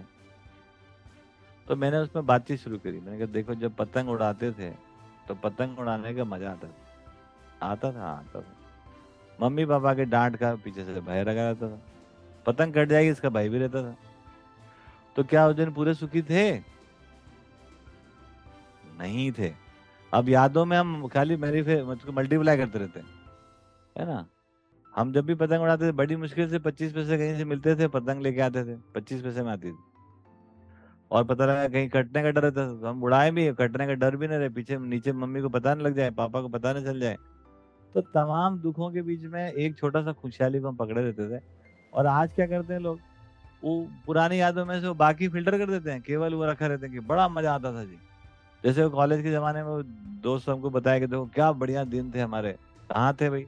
तो मैंने उसमें बातचीत शुरू करी। मैंने कहा, देखो, जब पतंग उड़ाते थे तो पतंग उड़ाने का मज़ा आता था। आता था आता था। मम्मी पापा के डांट का पीछे से भय लगा रहता था। पतंग कट जाएगी, इसका भाई भी रहता था। तो क्या उस दिन पूरे सुखी थे? नहीं थे। अब यादों में हम खाली मेरी मतलब मल्टीप्लाई करते रहते हैं, है ना? हम जब भी पतंग उड़ाते थे, बड़ी मुश्किल से पच्चीस पैसे कहीं से मिलते थे, पतंग लेके आते थे, पच्चीस पैसे में आती थी। और पता लगा कहीं कटने का डर रहता था तो हम उड़ाए भी, कटने का डर भी नहीं रहे, पीछे नीचे मम्मी को पता नहीं लग जाए, पापा को पता नहीं चल जाए। तो तमाम दुखों के बीच में एक छोटा सा खुशहाली को हम पकड़े रहते थे। और आज क्या करते हैं लोग? वो पुरानी यादों में से वो बाकी फ़िल्टर कर देते हैं। केवल वो रखा रहते हैं कि बड़ा मज़ा आता था जी। जैसे वो कॉलेज के जमाने में दोस्त हमको बताया कि देखो क्या बढ़िया दिन थे हमारे। कहाँ थे भाई?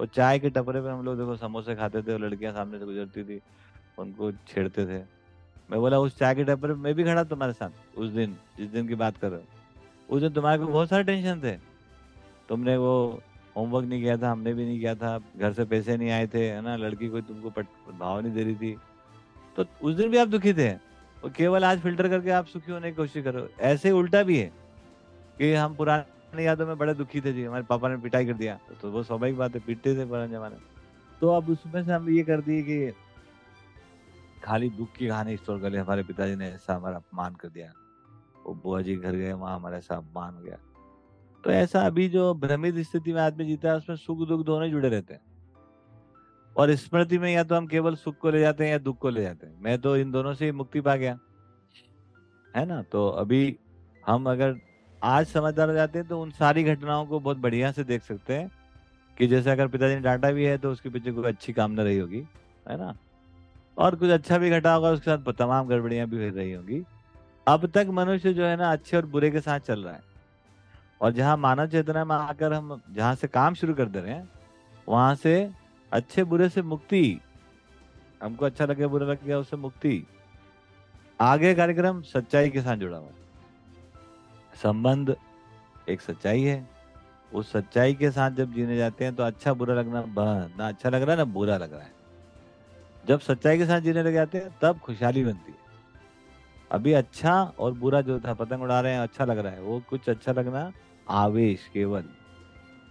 वो चाय के टपरे पे हम लोग देखो समोसे खाते थे और लड़कियाँ सामने से गुजरती थी। उनको छेड़ते थे। मैं बोला, उस चाय के टपरे में भी खड़ा तुम्हारे साथ उस दिन, जिस दिन की बात कर रहे हो। उस दिन तुम्हारे को बहुत सारे टेंशन थे। तुमने वो होमवर्क नहीं किया था, हमने भी नहीं किया था, घर से पैसे नहीं आए थे, है ना? लड़की कोई तुमको भाव नहीं दे रही थी। तो उस दिन भी आप दुखी थे? और केवल आज फ़िल्टर करके आप सुखी होने की कोशिश करो। ऐसे उल्टा भी है कि हम पुराने यादों में बड़े दुखी थे जी। हमारे पापा ने पिटाई कर दिया। तो वो स्वाभाविक बात है, पीटते थे पुराने जमाने। तो अब उसमें से हम ये कर दिए कि खाली दुख की कहानी स्टोर कर लिया हमारे पिताजी ने ऐसा हमारा अपमान कर दिया। वो बुआ जी घर गए, वहाँ हमारा ऐसा अपमान हो गया। तो ऐसा अभी जो भ्रमित स्थिति में आदमी जीता है, उसमें सुख दुख दोनों जुड़े रहते हैं। और स्मृति में या तो हम केवल सुख को ले जाते हैं या दुख को ले जाते हैं। मैं तो इन दोनों से ही मुक्ति पा गया। है ना? तो अभी हम अगर आज समझदार हो जाते हैं तो उन सारी घटनाओं को बहुत बढ़िया से देख सकते हैं कि जैसे अगर पिताजी ने डांटा भी है तो उसके पीछे कोई अच्छी कामना रही होगी, है ना? और कुछ अच्छा भी घटा होगा, उसके साथ तमाम गड़बड़ियाँ भी हो रही होंगी। अब तक मनुष्य जो है ना, अच्छे और बुरे के साथ चल रहा है। और जहाँ मानव चेतना में आकर हम जहाँ से काम शुरू कर दे रहे हैं वहाँ से अच्छे बुरे से मुक्ति, हमको अच्छा लगे, बुरा लग गया उससे मुक्ति। आगे कार्यक्रम सच्चाई के साथ जुड़ा हुआ संबंध एक सच्चाई है। उस सच्चाई के साथ जब जीने जाते हैं तो अच्छा बुरा लगना ना अच्छा लग रहा है, ना बुरा लग रहा है। जब सच्चाई के साथ जीने लग जाते हैं, तब खुशहाली बनती है। अभी अच्छा और बुरा जो था, पतंग उड़ा रहे हैं अच्छा लग रहा है। वो कुछ अच्छा लगना आवेश, केवल।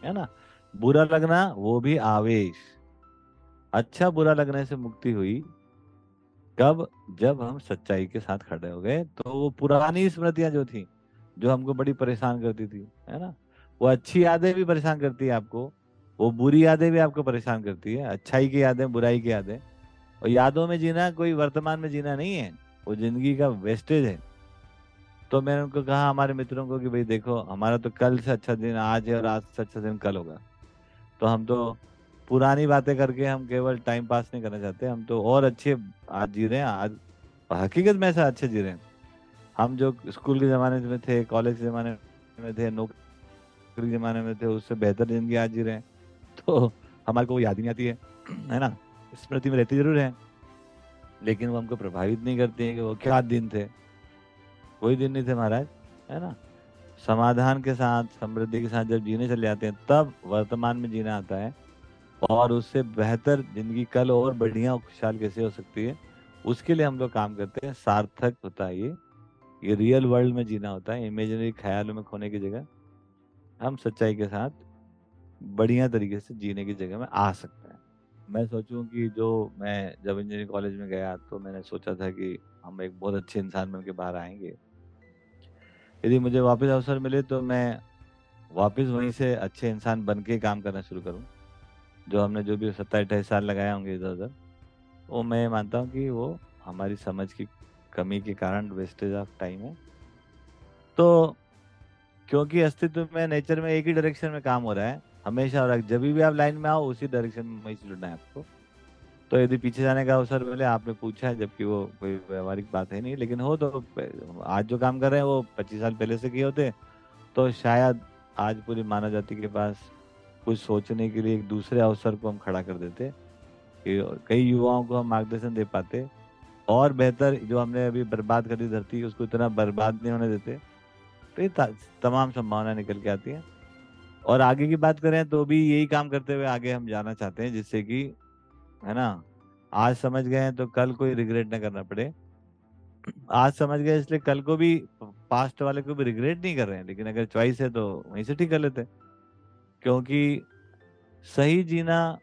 है ना? बुरा लगना, वो भी आवेश। अच्छा बुरा लगने से मुक्ति हुई। कब? जब हम सच्चाई के साथ खड़े हो गए तो वो पुरानी स्मृतियाँ जो थी, जो हमको बड़ी परेशान करती थी, है ना? वो अच्छी यादें भी परेशान करती है आपको। वो बुरी यादें भी आपको परेशान करती है। अच्छाई की यादें, बुराई की यादें। और यादों में जीना, कोई वर्तमान में जीना नहीं है। वो ज़िंदगी का वेस्टेज है। तो मैंने उनको कहा, हमारे मित्रों को कि भाई देखो, हमारा तो कल से अच्छा दिन आज है और आज से अच्छा दिन कल होगा। तो हम तो पुरानी बातें करके हम केवल टाइम पास नहीं करना चाहते, हम तो और अच्छे आज जी रहे हैं, आज हकीकत में ऐसा अच्छे जी रहे हैं। हम जो स्कूल के ज़माने में थे कॉलेज के ज़माने में थे, नौकरी के ज़माने में थे, उससे बेहतर ज़िंदगी आज जी रहे हैं। तो हमारे को वो याद नहीं आती है है ना? स्मृति में रहती ज़रूर है। लेकिन वो हमको प्रभावित नहीं करती है कि वो क्या दिन थे? कोई दिन नहीं थे महाराज, है ना? समाधान के साथ, समृद्धि के साथ जब जीने चले जाते हैं, तब वर्तमान में जीना आता है और उससे बेहतर ज़िंदगी कल और बढ़िया खुशहाल कैसे हो सकती है? उसके लिए हम लोग काम करते हैं, सार्थक होता है ये। ये रियल वर्ल्ड में जीना होता है इमेजिनरी ख्यालों में खोने की जगह। हम सच्चाई के साथ बढ़िया तरीके से जीने की जगह में आ सकते हैं। मैं सोचूं कि जो मैं जब इंजीनियरिंग कॉलेज में गया तो मैंने सोचा था कि हम एक बहुत अच्छे इंसान बन के बाहर आएँगे। यदि मुझे वापस अवसर मिले तो मैं वापस वहीं से अच्छे इंसान बन के काम करना शुरू करूँ। जो हमने जो भी सत्ताईस अट्ठाईस साल लगाए होंगे इधर उधर, वो मैं मानता हूँ कि वो हमारी समझ की कमी के कारण वेस्टेज ऑफ़ टाइम है। तो क्योंकि अस्तित्व में नेचर में एक ही डायरेक्शन में काम हो रहा है हमेशा और जब भी आप लाइन में आओ, उसी डायरेक्शन में वही चलना है आपको। तो यदि पीछे जाने का अवसर मिले, आपने पूछा है, जबकि वो कोई व्यवहारिक बात है नहीं, लेकिन हो तो आज जो काम कर रहे हैं, वो पच्चीस साल पहले से किए होते तो शायद आज पूरी मानव जाति के पास कुछ सोचने के लिए एक दूसरे अवसर को हम खड़ा कर देते कई युवाओं को हम मार्गदर्शन दे पाते, और बेहतर जो हमने अभी बर्बाद कर दी धरती, उसको इतना बर्बाद नहीं होने देते। तो ये तमाम संभावनाएँ निकल के आती है। और आगे की बात करें तो भी यही काम करते हुए आगे हम जाना चाहते हैं, जिससे कि, है ना, आज समझ गए हैं तो कल कोई रिग्रेट ना करना पड़े। आज समझ गए इसलिए कल को भी पास्ट वाले को भी रिग्रेट नहीं कर रहे हैं, लेकिन अगर चॉइस है तो वहीं से ठीक कर लेते क्योंकि सही जीना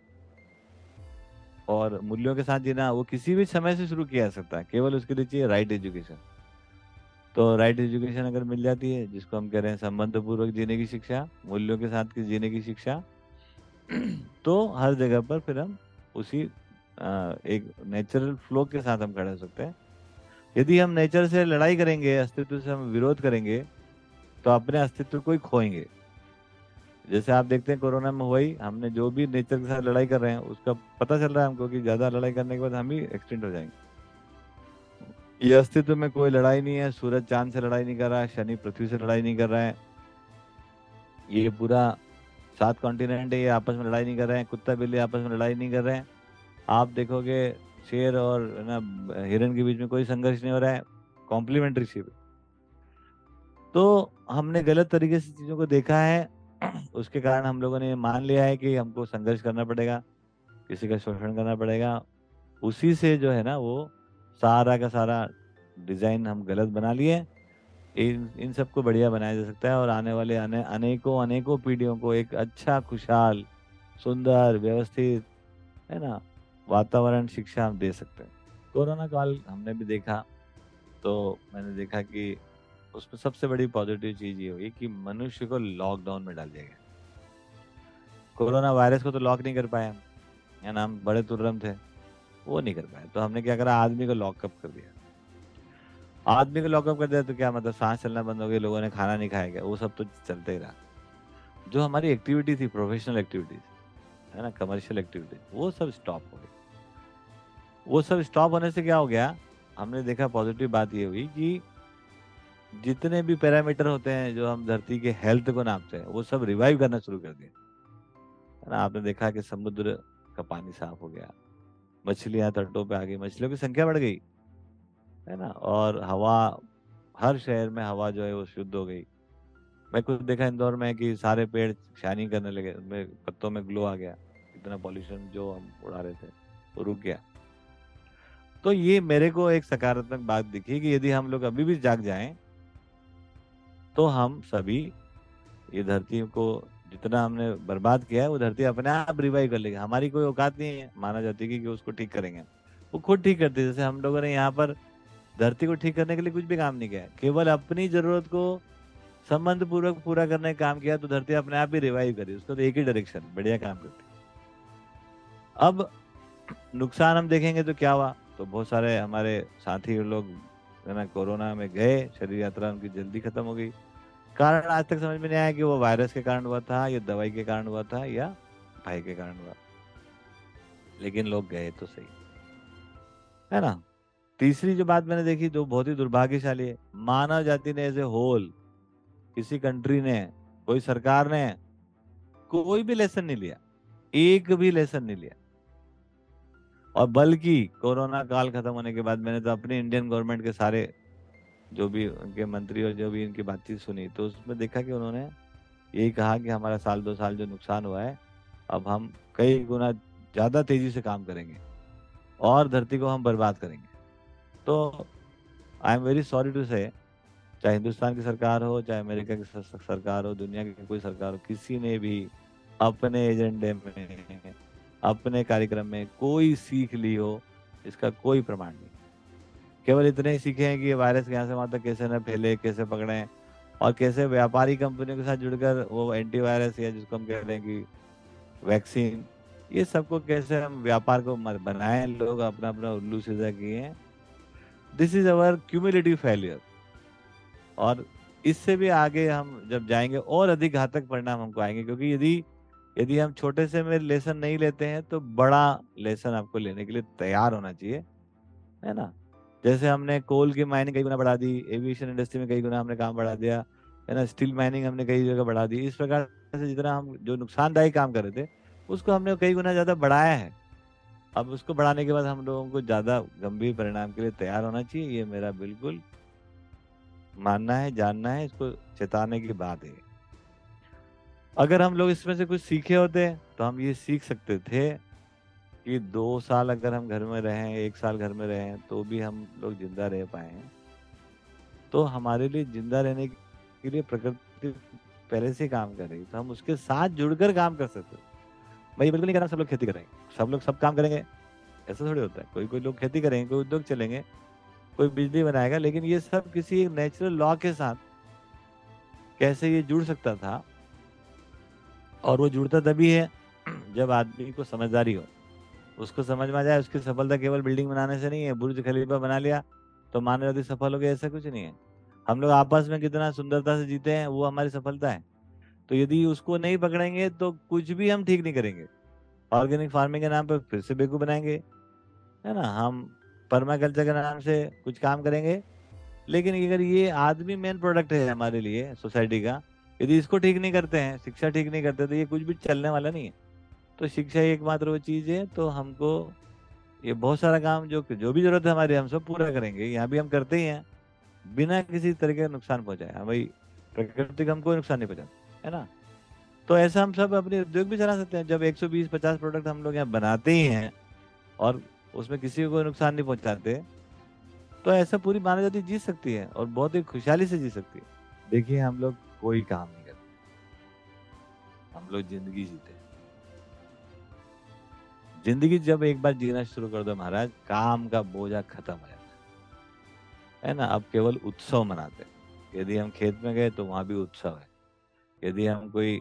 और मूल्यों के साथ जीना, वो किसी भी समय से शुरू किया जा सकता है, केवल उसके लिए चाहिए राइट एजुकेशन तो राइट एजुकेशन अगर मिल जाती है, जिसको हम कह रहे हैं संबंध पूर्वक जीने की शिक्षा, मूल्यों के साथ की जीने की शिक्षा तो हर जगह पर फिर हम उसी एक नेचुरल फ्लो के साथ हम खड़े हो सकते हैं। यदि हम नेचर से लड़ाई करेंगे, अस्तित्व से हम विरोध करेंगे तो अपने अस्तित्व को ही खोएँगे। जैसे आप देखते हैं कोरोना में हुआ ही, हमने जो भी नेचर के साथ लड़ाई कर रहे हैं, उसका पता चल रहा है हमको कि ज़्यादा लड़ाई करने के बाद हम ही एक्सटेंड हो जाएँगे। ये अस्तित्व में कोई लड़ाई नहीं है, सूरज चाँद से लड़ाई नहीं कर रहा है, शनि पृथ्वी से लड़ाई नहीं कर रहा है। ये पूरा सात कॉन्टिनेंट है, ये आपस में लड़ाई नहीं कर रहे हैं, कुत्ता बिल्ली आपस में लड़ाई नहीं कर रहे हैं। आप देखोगे शेर और ना, हिरन के बीच में कोई संघर्ष नहीं हो रहा है कॉम्प्लीमेंट्री शिप तो हमने गलत तरीके से चीज़ों को देखा है, उसके कारण हम लोगों ने मान लिया है कि हमको संघर्ष करना पड़ेगा, किसी का शोषण करना पड़ेगा। उसी से जो है ना, वो सारा का सारा डिज़ाइन हम गलत बना लिए। इन इन सबको बढ़िया बनाया जा सकता है और आने वाले आने, अनेकों अनेकों पीढ़ियों को एक अच्छा खुशहाल, सुंदर, व्यवस्थित, है ना, वातावरण शिक्षा हम दे सकते हैं। कोरोना काल हमने भी देखा तो मैंने देखा कि उसमें सबसे बड़ी पॉजिटिव चीज़ ये हुई कि मनुष्य को लॉकडाउन में डाल दिया गया। कोरोना वायरस को तो लॉक नहीं कर पाया या नाम बड़े तुर्रम थे। वो नहीं कर पाया। तो हमने क्या करा? आदमी को लॉकअप कर दिया। आदमी को लॉकअप कर दिया तो क्या मतलब सांस चलना बंद हो गया लोगों ने खाना नहीं खाया गया वो सब तो चलते ही रहा। जो हमारी एक्टिविटी थी प्रोफेशनल एक्टिविटीज़ है ना? कमर्शियल एक्टिविटीज़ वो सब स्टॉप हो गई। वो सब स्टॉप होने से क्या हो गया? हमने देखा पॉजिटिव बात ये हुई कि जितने भी पैरामीटर होते हैं जो हम धरती के हेल्थ को नापते हैं, वो सब रिवाइव करना शुरू कर दिए। है ना? आपने देखा कि समुद्र का पानी साफ़ हो गया। मछलियाँ तटों पे आ गई, मछलियों की संख्या बढ़ गई, है ना? और हवा, हर शहर में हवा जो है वो शुद्ध हो गई। मैं खुद देखा इंदौर में कि सारे पेड़ शाइनिंग करने लगे में पत्तों में ग्लो आ गया, इतना पॉल्यूशन जो हम उड़ा रहे थे, वो रुक गया। तो ये मेरे को एक सकारात्मक बात दिखी कि यदि हम लोग अभी भी जाग जाएँ तो हम सभी ये धरती को जितना हमने बर्बाद किया है वो धरती अपने आप रिवाइव कर लेगी। हमारी कोई औकात नहीं है माना जाती कि, कि उसको ठीक करेंगे। वो खुद ठीक करती है। जैसे हम लोगों ने यहाँ पर धरती को ठीक करने के लिए कुछ भी काम नहीं किया। केवल अपनी ज़रूरत को संबंध पूर्वक पूरा करने का काम किया तो धरती अपने आप ही रिवाइव करी। उसको तो एक ही डायरेक्शन बढ़िया काम करती। अब नुकसान हम देखेंगे तो क्या हुआ? तो बहुत सारे हमारे साथी लोग है कोरोना में गए शरीर यात्रा उनकी जल्दी खत्म हो गई। कारण आज तक समझ में नहीं आया कि वो वायरस के कारण हुआ था, या दवाई के कारण हुआ था, या भाई के कारण हुआ। लेकिन लोग गए तो सही। है ना? तीसरी जो बात मैंने देखी, जो बहुत ही दुर्भाग्यशाली है, मानव जाति ने एज ए होल किसी कंट्री ने, कोई सरकार ने कोई भी लेसन नहीं लिया। एक भी लेसन नहीं लिया। और बल्कि कोरोना काल खत्म होने के बाद मैंने तो अपने इंडियन गवर्नमेंट के सारे जो भी उनके मंत्री और जो भी इनकी बातचीत सुनी तो उसमें देखा कि उन्होंने यही कहा कि हमारा साल दो साल जो नुकसान हुआ है, अब हम कई गुना ज़्यादा तेज़ी से काम करेंगे और धरती को हम बर्बाद करेंगे। तो I am very sorry to say चाहे हिंदुस्तान की सरकार हो, चाहे अमेरिका की सरकार हो, दुनिया की कोई सरकार हो, किसी ने भी अपने एजेंडे में, अपने कार्यक्रम में कोई सीख ली हो, इसका कोई प्रमाण नहीं। केवल इतने ही सीखे हैं कि ये वायरस यहाँ से वहाँ तक कैसे न फैले, कैसे पकड़े और कैसे व्यापारी कंपनियों के साथ जुड़कर वो एंटीवायरस या जिसको हम कह रहे हैं कि वैक्सीन ये सबको कैसे हम व्यापार को बनाए? लोग अपना अपना उल्लू सीधा किए this is our cumulative failure और इससे भी आगे हम जब जाएँगे, और अधिक घातक परिणाम हमको आएँगे, क्योंकि यदि यदि हम छोटे से में लेसन नहीं लेते हैं तो बड़ा लेसन आपको लेने के लिए तैयार होना चाहिए, है ना? जैसे हमने कोल की माइनिंग कई गुना बढ़ा दी एविएशन इंडस्ट्री में कई गुना हमने काम बढ़ा दिया, है ना? स्टील माइनिंग हमने कई जगह बढ़ा दी। इस प्रकार से जितना हम जो नुकसानदायी काम कर रहे थे, उसको हमने कई गुना ज़्यादा बढ़ाया है। अब उसको बढ़ाने के बाद हम लोगों को ज़्यादा गंभीर परिणाम के लिए तैयार होना चाहिए, ये मेरा बिल्कुल मानना है, जानना है, इसको चेताने की बात है। अगर हम लोग इसमें से कुछ सीखे होते तो हम ये सीख सकते थे कि दो साल अगर हम घर में रहें, एक साल घर में रहें तो भी हम लोग ज़िंदा रह पाए। तो हमारे लिए ज़िंदा रहने के लिए प्रकृति पहले से काम कर रही तो हम उसके साथ जुड़कर काम कर सकते भाई बिल्कुल नहीं करना सब लोग खेती करेंगे। सब लोग सब काम करेंगे। ऐसा थोड़ी होता है। कोई कोई लोग खेती करेंगे, कोई उद्योग चलेंगे, कोई बिजली बनाएगा, लेकिन ये सब किसी एक नेचुरल लॉ के साथ कैसे ये जुड़ सकता था? और वो जुड़ता तभी है जब आदमी को समझदारी हो। उसको समझ में आ जाए, उसकी सफलता केवल बिल्डिंग बनाने से नहीं है, बुर्ज खलीफा बना लिया तो मानव जाति सफल हो गया, ऐसा कुछ नहीं है। हम लोग आपस में कितना सुंदरता से जीते हैं, वो हमारी सफलता है। तो यदि उसको नहीं पकड़ेंगे तो कुछ भी हम ठीक नहीं करेंगे। ऑर्गेनिक फ़ार्मिंग के नाम पर फिर से बेकू बनाएँगे, है ना? हम परमाकल्चर के नाम से कुछ काम करेंगे, लेकिन अगर ये आदमी मेन प्रोडक्ट है हमारे लिए सोसाइटी का, यदि इसको ठीक नहीं करते हैं, शिक्षा ठीक नहीं करते तो ये कुछ भी चलने वाला नहीं है। तो शिक्षा ही एकमात्र वो चीज़ है तो हमको ये बहुत सारा काम जो जो भी ज़रूरत है हमारी, हम सब पूरा करेंगे। यहाँ भी हम करते ही हैं, बिना किसी तरीके का नुकसान पहुँचाए। हाँ भाई, प्रकृति का हम कोई नुकसान नहीं पहुँचा है ना? तो ऐसा हम सब अपने उद्योग भी चला सकते हैं। जब 120-50 प्रोडक्ट हम लोग यहाँ बनाते ही हैं और उसमें किसी को नुकसान नहीं पहुंचाते तो ऐसा पूरी मानव जाति जी सकती है और बहुत ही खुशहाली से जी सकती है। देखिए, हम लोग कोई काम नहीं करते। हम लोग ज़िंदगी जीते ज़िंदगी जब एक बार जीना शुरू कर दो महाराज, काम का बोझा खत्म हो जाता है। ना? अब केवल उत्सव मनाते यदि हम खेत में गए तो वहाँ भी उत्सव है। यदि हम कोई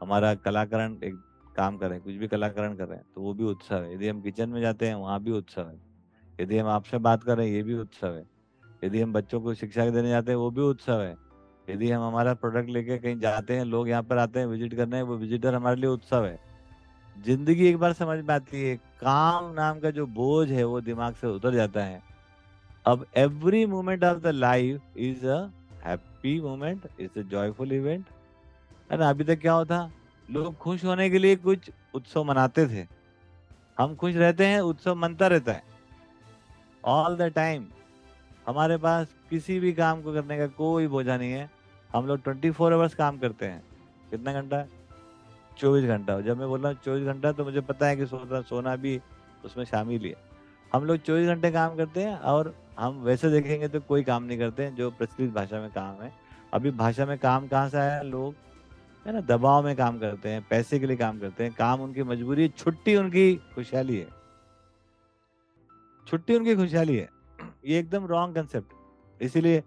हमारा कलाकरण एक काम कर रहे हैं, कुछ भी कलाकरण कर रहे हैं तो वो भी उत्सव है। यदि हम किचन में जाते हैं, वहाँ भी उत्सव है। यदि हम आपसे बात कर रहे हैं, ये भी उत्सव है। यदि हम बच्चों को शिक्षा देने जाते हैं, वो भी उत्सव है। यदि हम हमारा प्रोडक्ट लेके कहीं जाते हैं, लोग यहाँ पर आते हैं, विज़िट करने हैं वो विजिटर हमारे लिए उत्सव है। ज़िंदगी एक बार समझ में आती है, काम नाम का जो बोझ है वो दिमाग से उतर जाता है। अब every moment of the life is a happy moment is a joyful event है ना? अभी तक क्या होता लोग खुश होने के लिए कुछ उत्सव मनाते थे। हम खुश रहते हैं, उत्सव मनता रहता है। ऑल द टाइम हमारे पास किसी भी काम को करने का कोई बोझा नहीं है। हम लोग ट्वेंटी फोर आवर्स काम करते हैं। कितना घंटा? चौबीस घंटा जब मैं बोल रहा हूँ चौबीस घंटा तो मुझे पता है कि सोना सोना भी उसमें शामिल ही हम लोग चौबीस घंटे काम करते हैं और हम वैसे देखेंगे तो कोई काम नहीं करते हैं जो प्रचलित भाषा में काम है। अभी भाषा में काम कहाँ से आया? लोग, है ना, दबाव में काम करते हैं, पैसे के लिए काम करते हैं। काम उनकी मजबूरी है छुट्टी उनकी खुशहाली है। छुट्टी उनकी खुशहाली है। ये एकदम रॉन्ग कंसेप्ट इसीलिए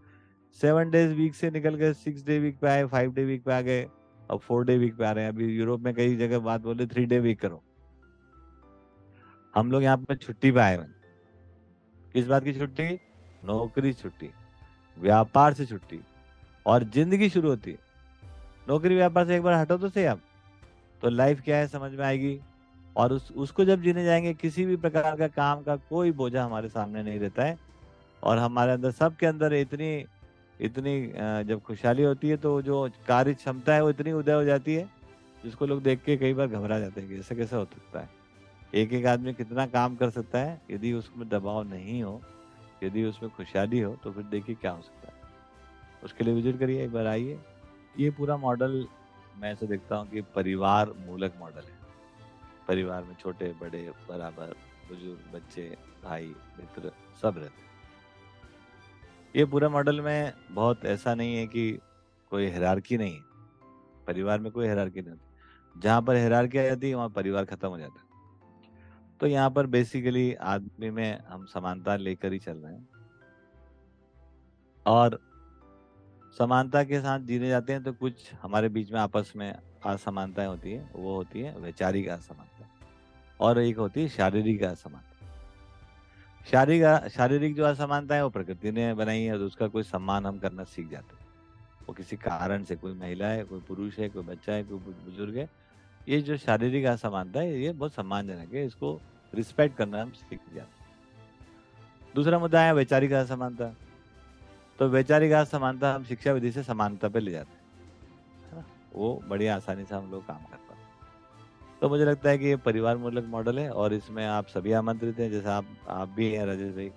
सेवन डेज़ वीक से निकल के सिक्स डे वीक पे आए फाइव डे वीक पे आ गए। अब फोर डे वीक पे आ रहे हैं। अभी यूरोप में कई जगह बात बोले थ्री डे वीक करो। हम लोग यहाँ पे छुट्टी पे आए हुए किस बात की छुट्टी? नौकरी छुट्टी। व्यापार से छुट्टी। और ज़िंदगी शुरू होती है। नौकरी व्यापार से एक बार हटो तो सही आप। तो लाइफ क्या है समझ में आएगी? और उस, उसको जब जीने जाएँगे, किसी भी प्रकार का काम का कोई बोझा हमारे सामने नहीं रहता है। और हमारे अंदर, सबके अंदर इतनी इतनी जब खुशहाली होती है तो जो कार्य क्षमता है वो इतनी उदय हो जाती है जिसको लोग देख के कई बार घबरा जाते हैं कि ऐसा कैसे हो सकता है। एक एक आदमी कितना काम कर सकता है, यदि उसमें दबाव नहीं हो, यदि उसमें खुशहाली हो तो फिर देखिए क्या हो सकता है। उसके लिए विज़िट करिए, एक बार आइए। ये पूरा मॉडल मैं ऐसे देखता हूँ कि परिवार मूलक मॉडल है। परिवार में छोटे, बड़े, बराबर, बुज़ुर्ग, बच्चे, भाई, मित्र, सब रहते ये पूरा मॉडल में बहुत ऐसा नहीं है कि कोई हिरारकी नहीं है। परिवार में कोई हिरारकी नहीं होती। जहाँ पर हिरारकी आ जाती है, वहाँ परिवार खत्म हो जाता है। तो यहाँ पर बेसिकली आदमी में हम समानता लेकर ही चल रहे हैं। और समानता के साथ जीने जाते हैं तो कुछ हमारे बीच में आपस में असमानताएँ होती है, वो होती है, वैचारिक असमानता। और एक होती है शारीरिक असमानता। शारीरिक शारीरिक जो असमानता है, वो प्रकृति ने बनाई है तो उसका कोई सम्मान हम करना सीख जाते हैं। वो किसी कारण से, कोई महिला है, कोई पुरुष है, कोई बच्चा है, कोई बुज़ुर्ग है, ये जो शारीरिक असमानता है, ये बहुत सम्मानजनक है, इसको रिस्पेक्ट करना हम सीख जाते दूसरा मुद्दा है वैचारिक असमानता। तो वैचारिक असमानता हम शिक्षा विधि से समानता पे ले जाते हैं वो बड़ी आसानी से हम लोग काम करते हैं। तो मुझे लगता है कि ये परिवार मूलक मॉडल है और इसमें आप सभी आमंत्रित हैं। जैसे आप आप भी हैं, राजेश भाई।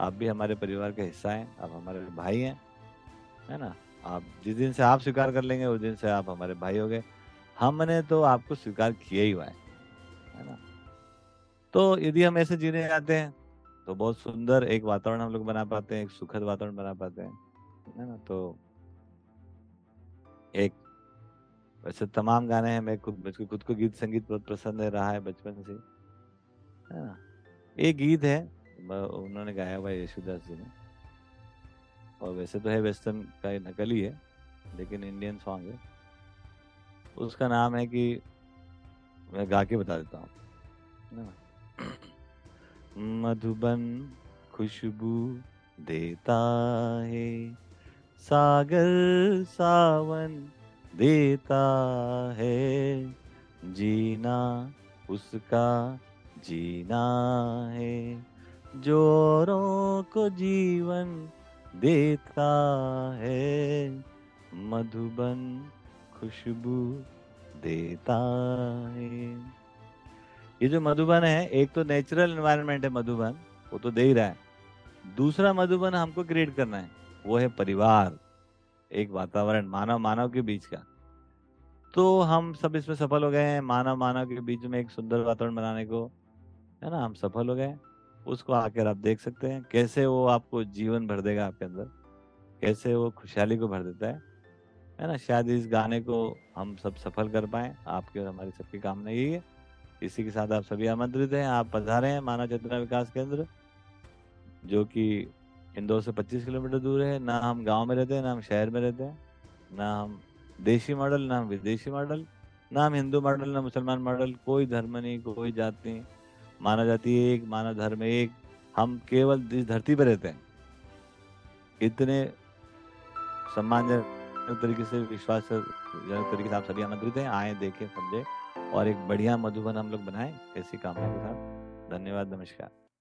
आप भी हमारे परिवार का हिस्सा हैं। आप हमारे भाई हैं, है ना? आप जिस दिन से आप स्वीकार कर लेंगे, उस दिन से आप हमारे भाई हो गए। हमने तो आपको स्वीकार किया ही हुआ है है ना? तो यदि हम ऐसे जीने जाते हैं तो बहुत सुंदर एक वातावरण हम लोग बना पाते हैं, एक सुखद वातावरण बना पाते हैं, है ना? तो एक वैसे तमाम गाने हैं मैं खुद मुझको खुद को गीत, संगीत बहुत पसंद है, रहा है बचपन से। है ना एक गीत है उन्होंने गाया हुआ है यशुदास जी ने। और वैसे तो है वेस्टर्न का नकल ही है लेकिन इंडियन सॉन्ग है। उसका नाम है कि, मैं गा के बता देता हूँ। मधुबन खुशबू देता है, सागर सावन देता है जीना, उसका जीना है। जोरों को जीवन देता है, मधुबन खुशबू देता है। ये जो मधुबन है, एक तो नेचुरल एनवायरनमेंट है मधुबन, वो तो दे ही रहा है। दूसरा मधुबन हमको क्रिएट करना है, वो है परिवार। एक वातावरण, मानव मानव के बीच का। तो हम सब इसमें सफल हो गए हैं, मानव मानव के बीच में एक सुंदर वातावरण बनाने को, है ना? हम सफल हो गए उसको आकर आप देख सकते हैं, कैसे वो आपको जीवन भर देगा आपके अंदर, कैसे वो खुशहाली को भर देता है है ना? शायद इस गाने को हम सब सफल कर पाए। आपके और हमारी सबकी कामना यही है। इसी के साथ आप सभी आमंत्रित हैं, आप पधारे हैं मानव चेतना विकास केंद्र, जो कि इंदौर से 25 किलोमीटर दूर है। ना हम गाँव में रहते हैं, ना हम शहर में रहते हैं, ना हम देशी मॉडल, ना हम विदेशी मॉडल, ना हम हिंदू मॉडल, ना मुसलमान मॉडल। कोई धर्म नहीं, कोई जाति नहीं। मानव जाति एक मानव धर्म एक। हम केवल इस धरती पर रहते हैं। इतने सम्मानजनक तरीके से विश्वास तरीके से आप सभी आमंत्रित हैं। आए, देखें, समझे और एक बढ़िया मधुबन हम लोग बनाए, ऐसी कामना के साथ धन्यवाद, नमस्कार।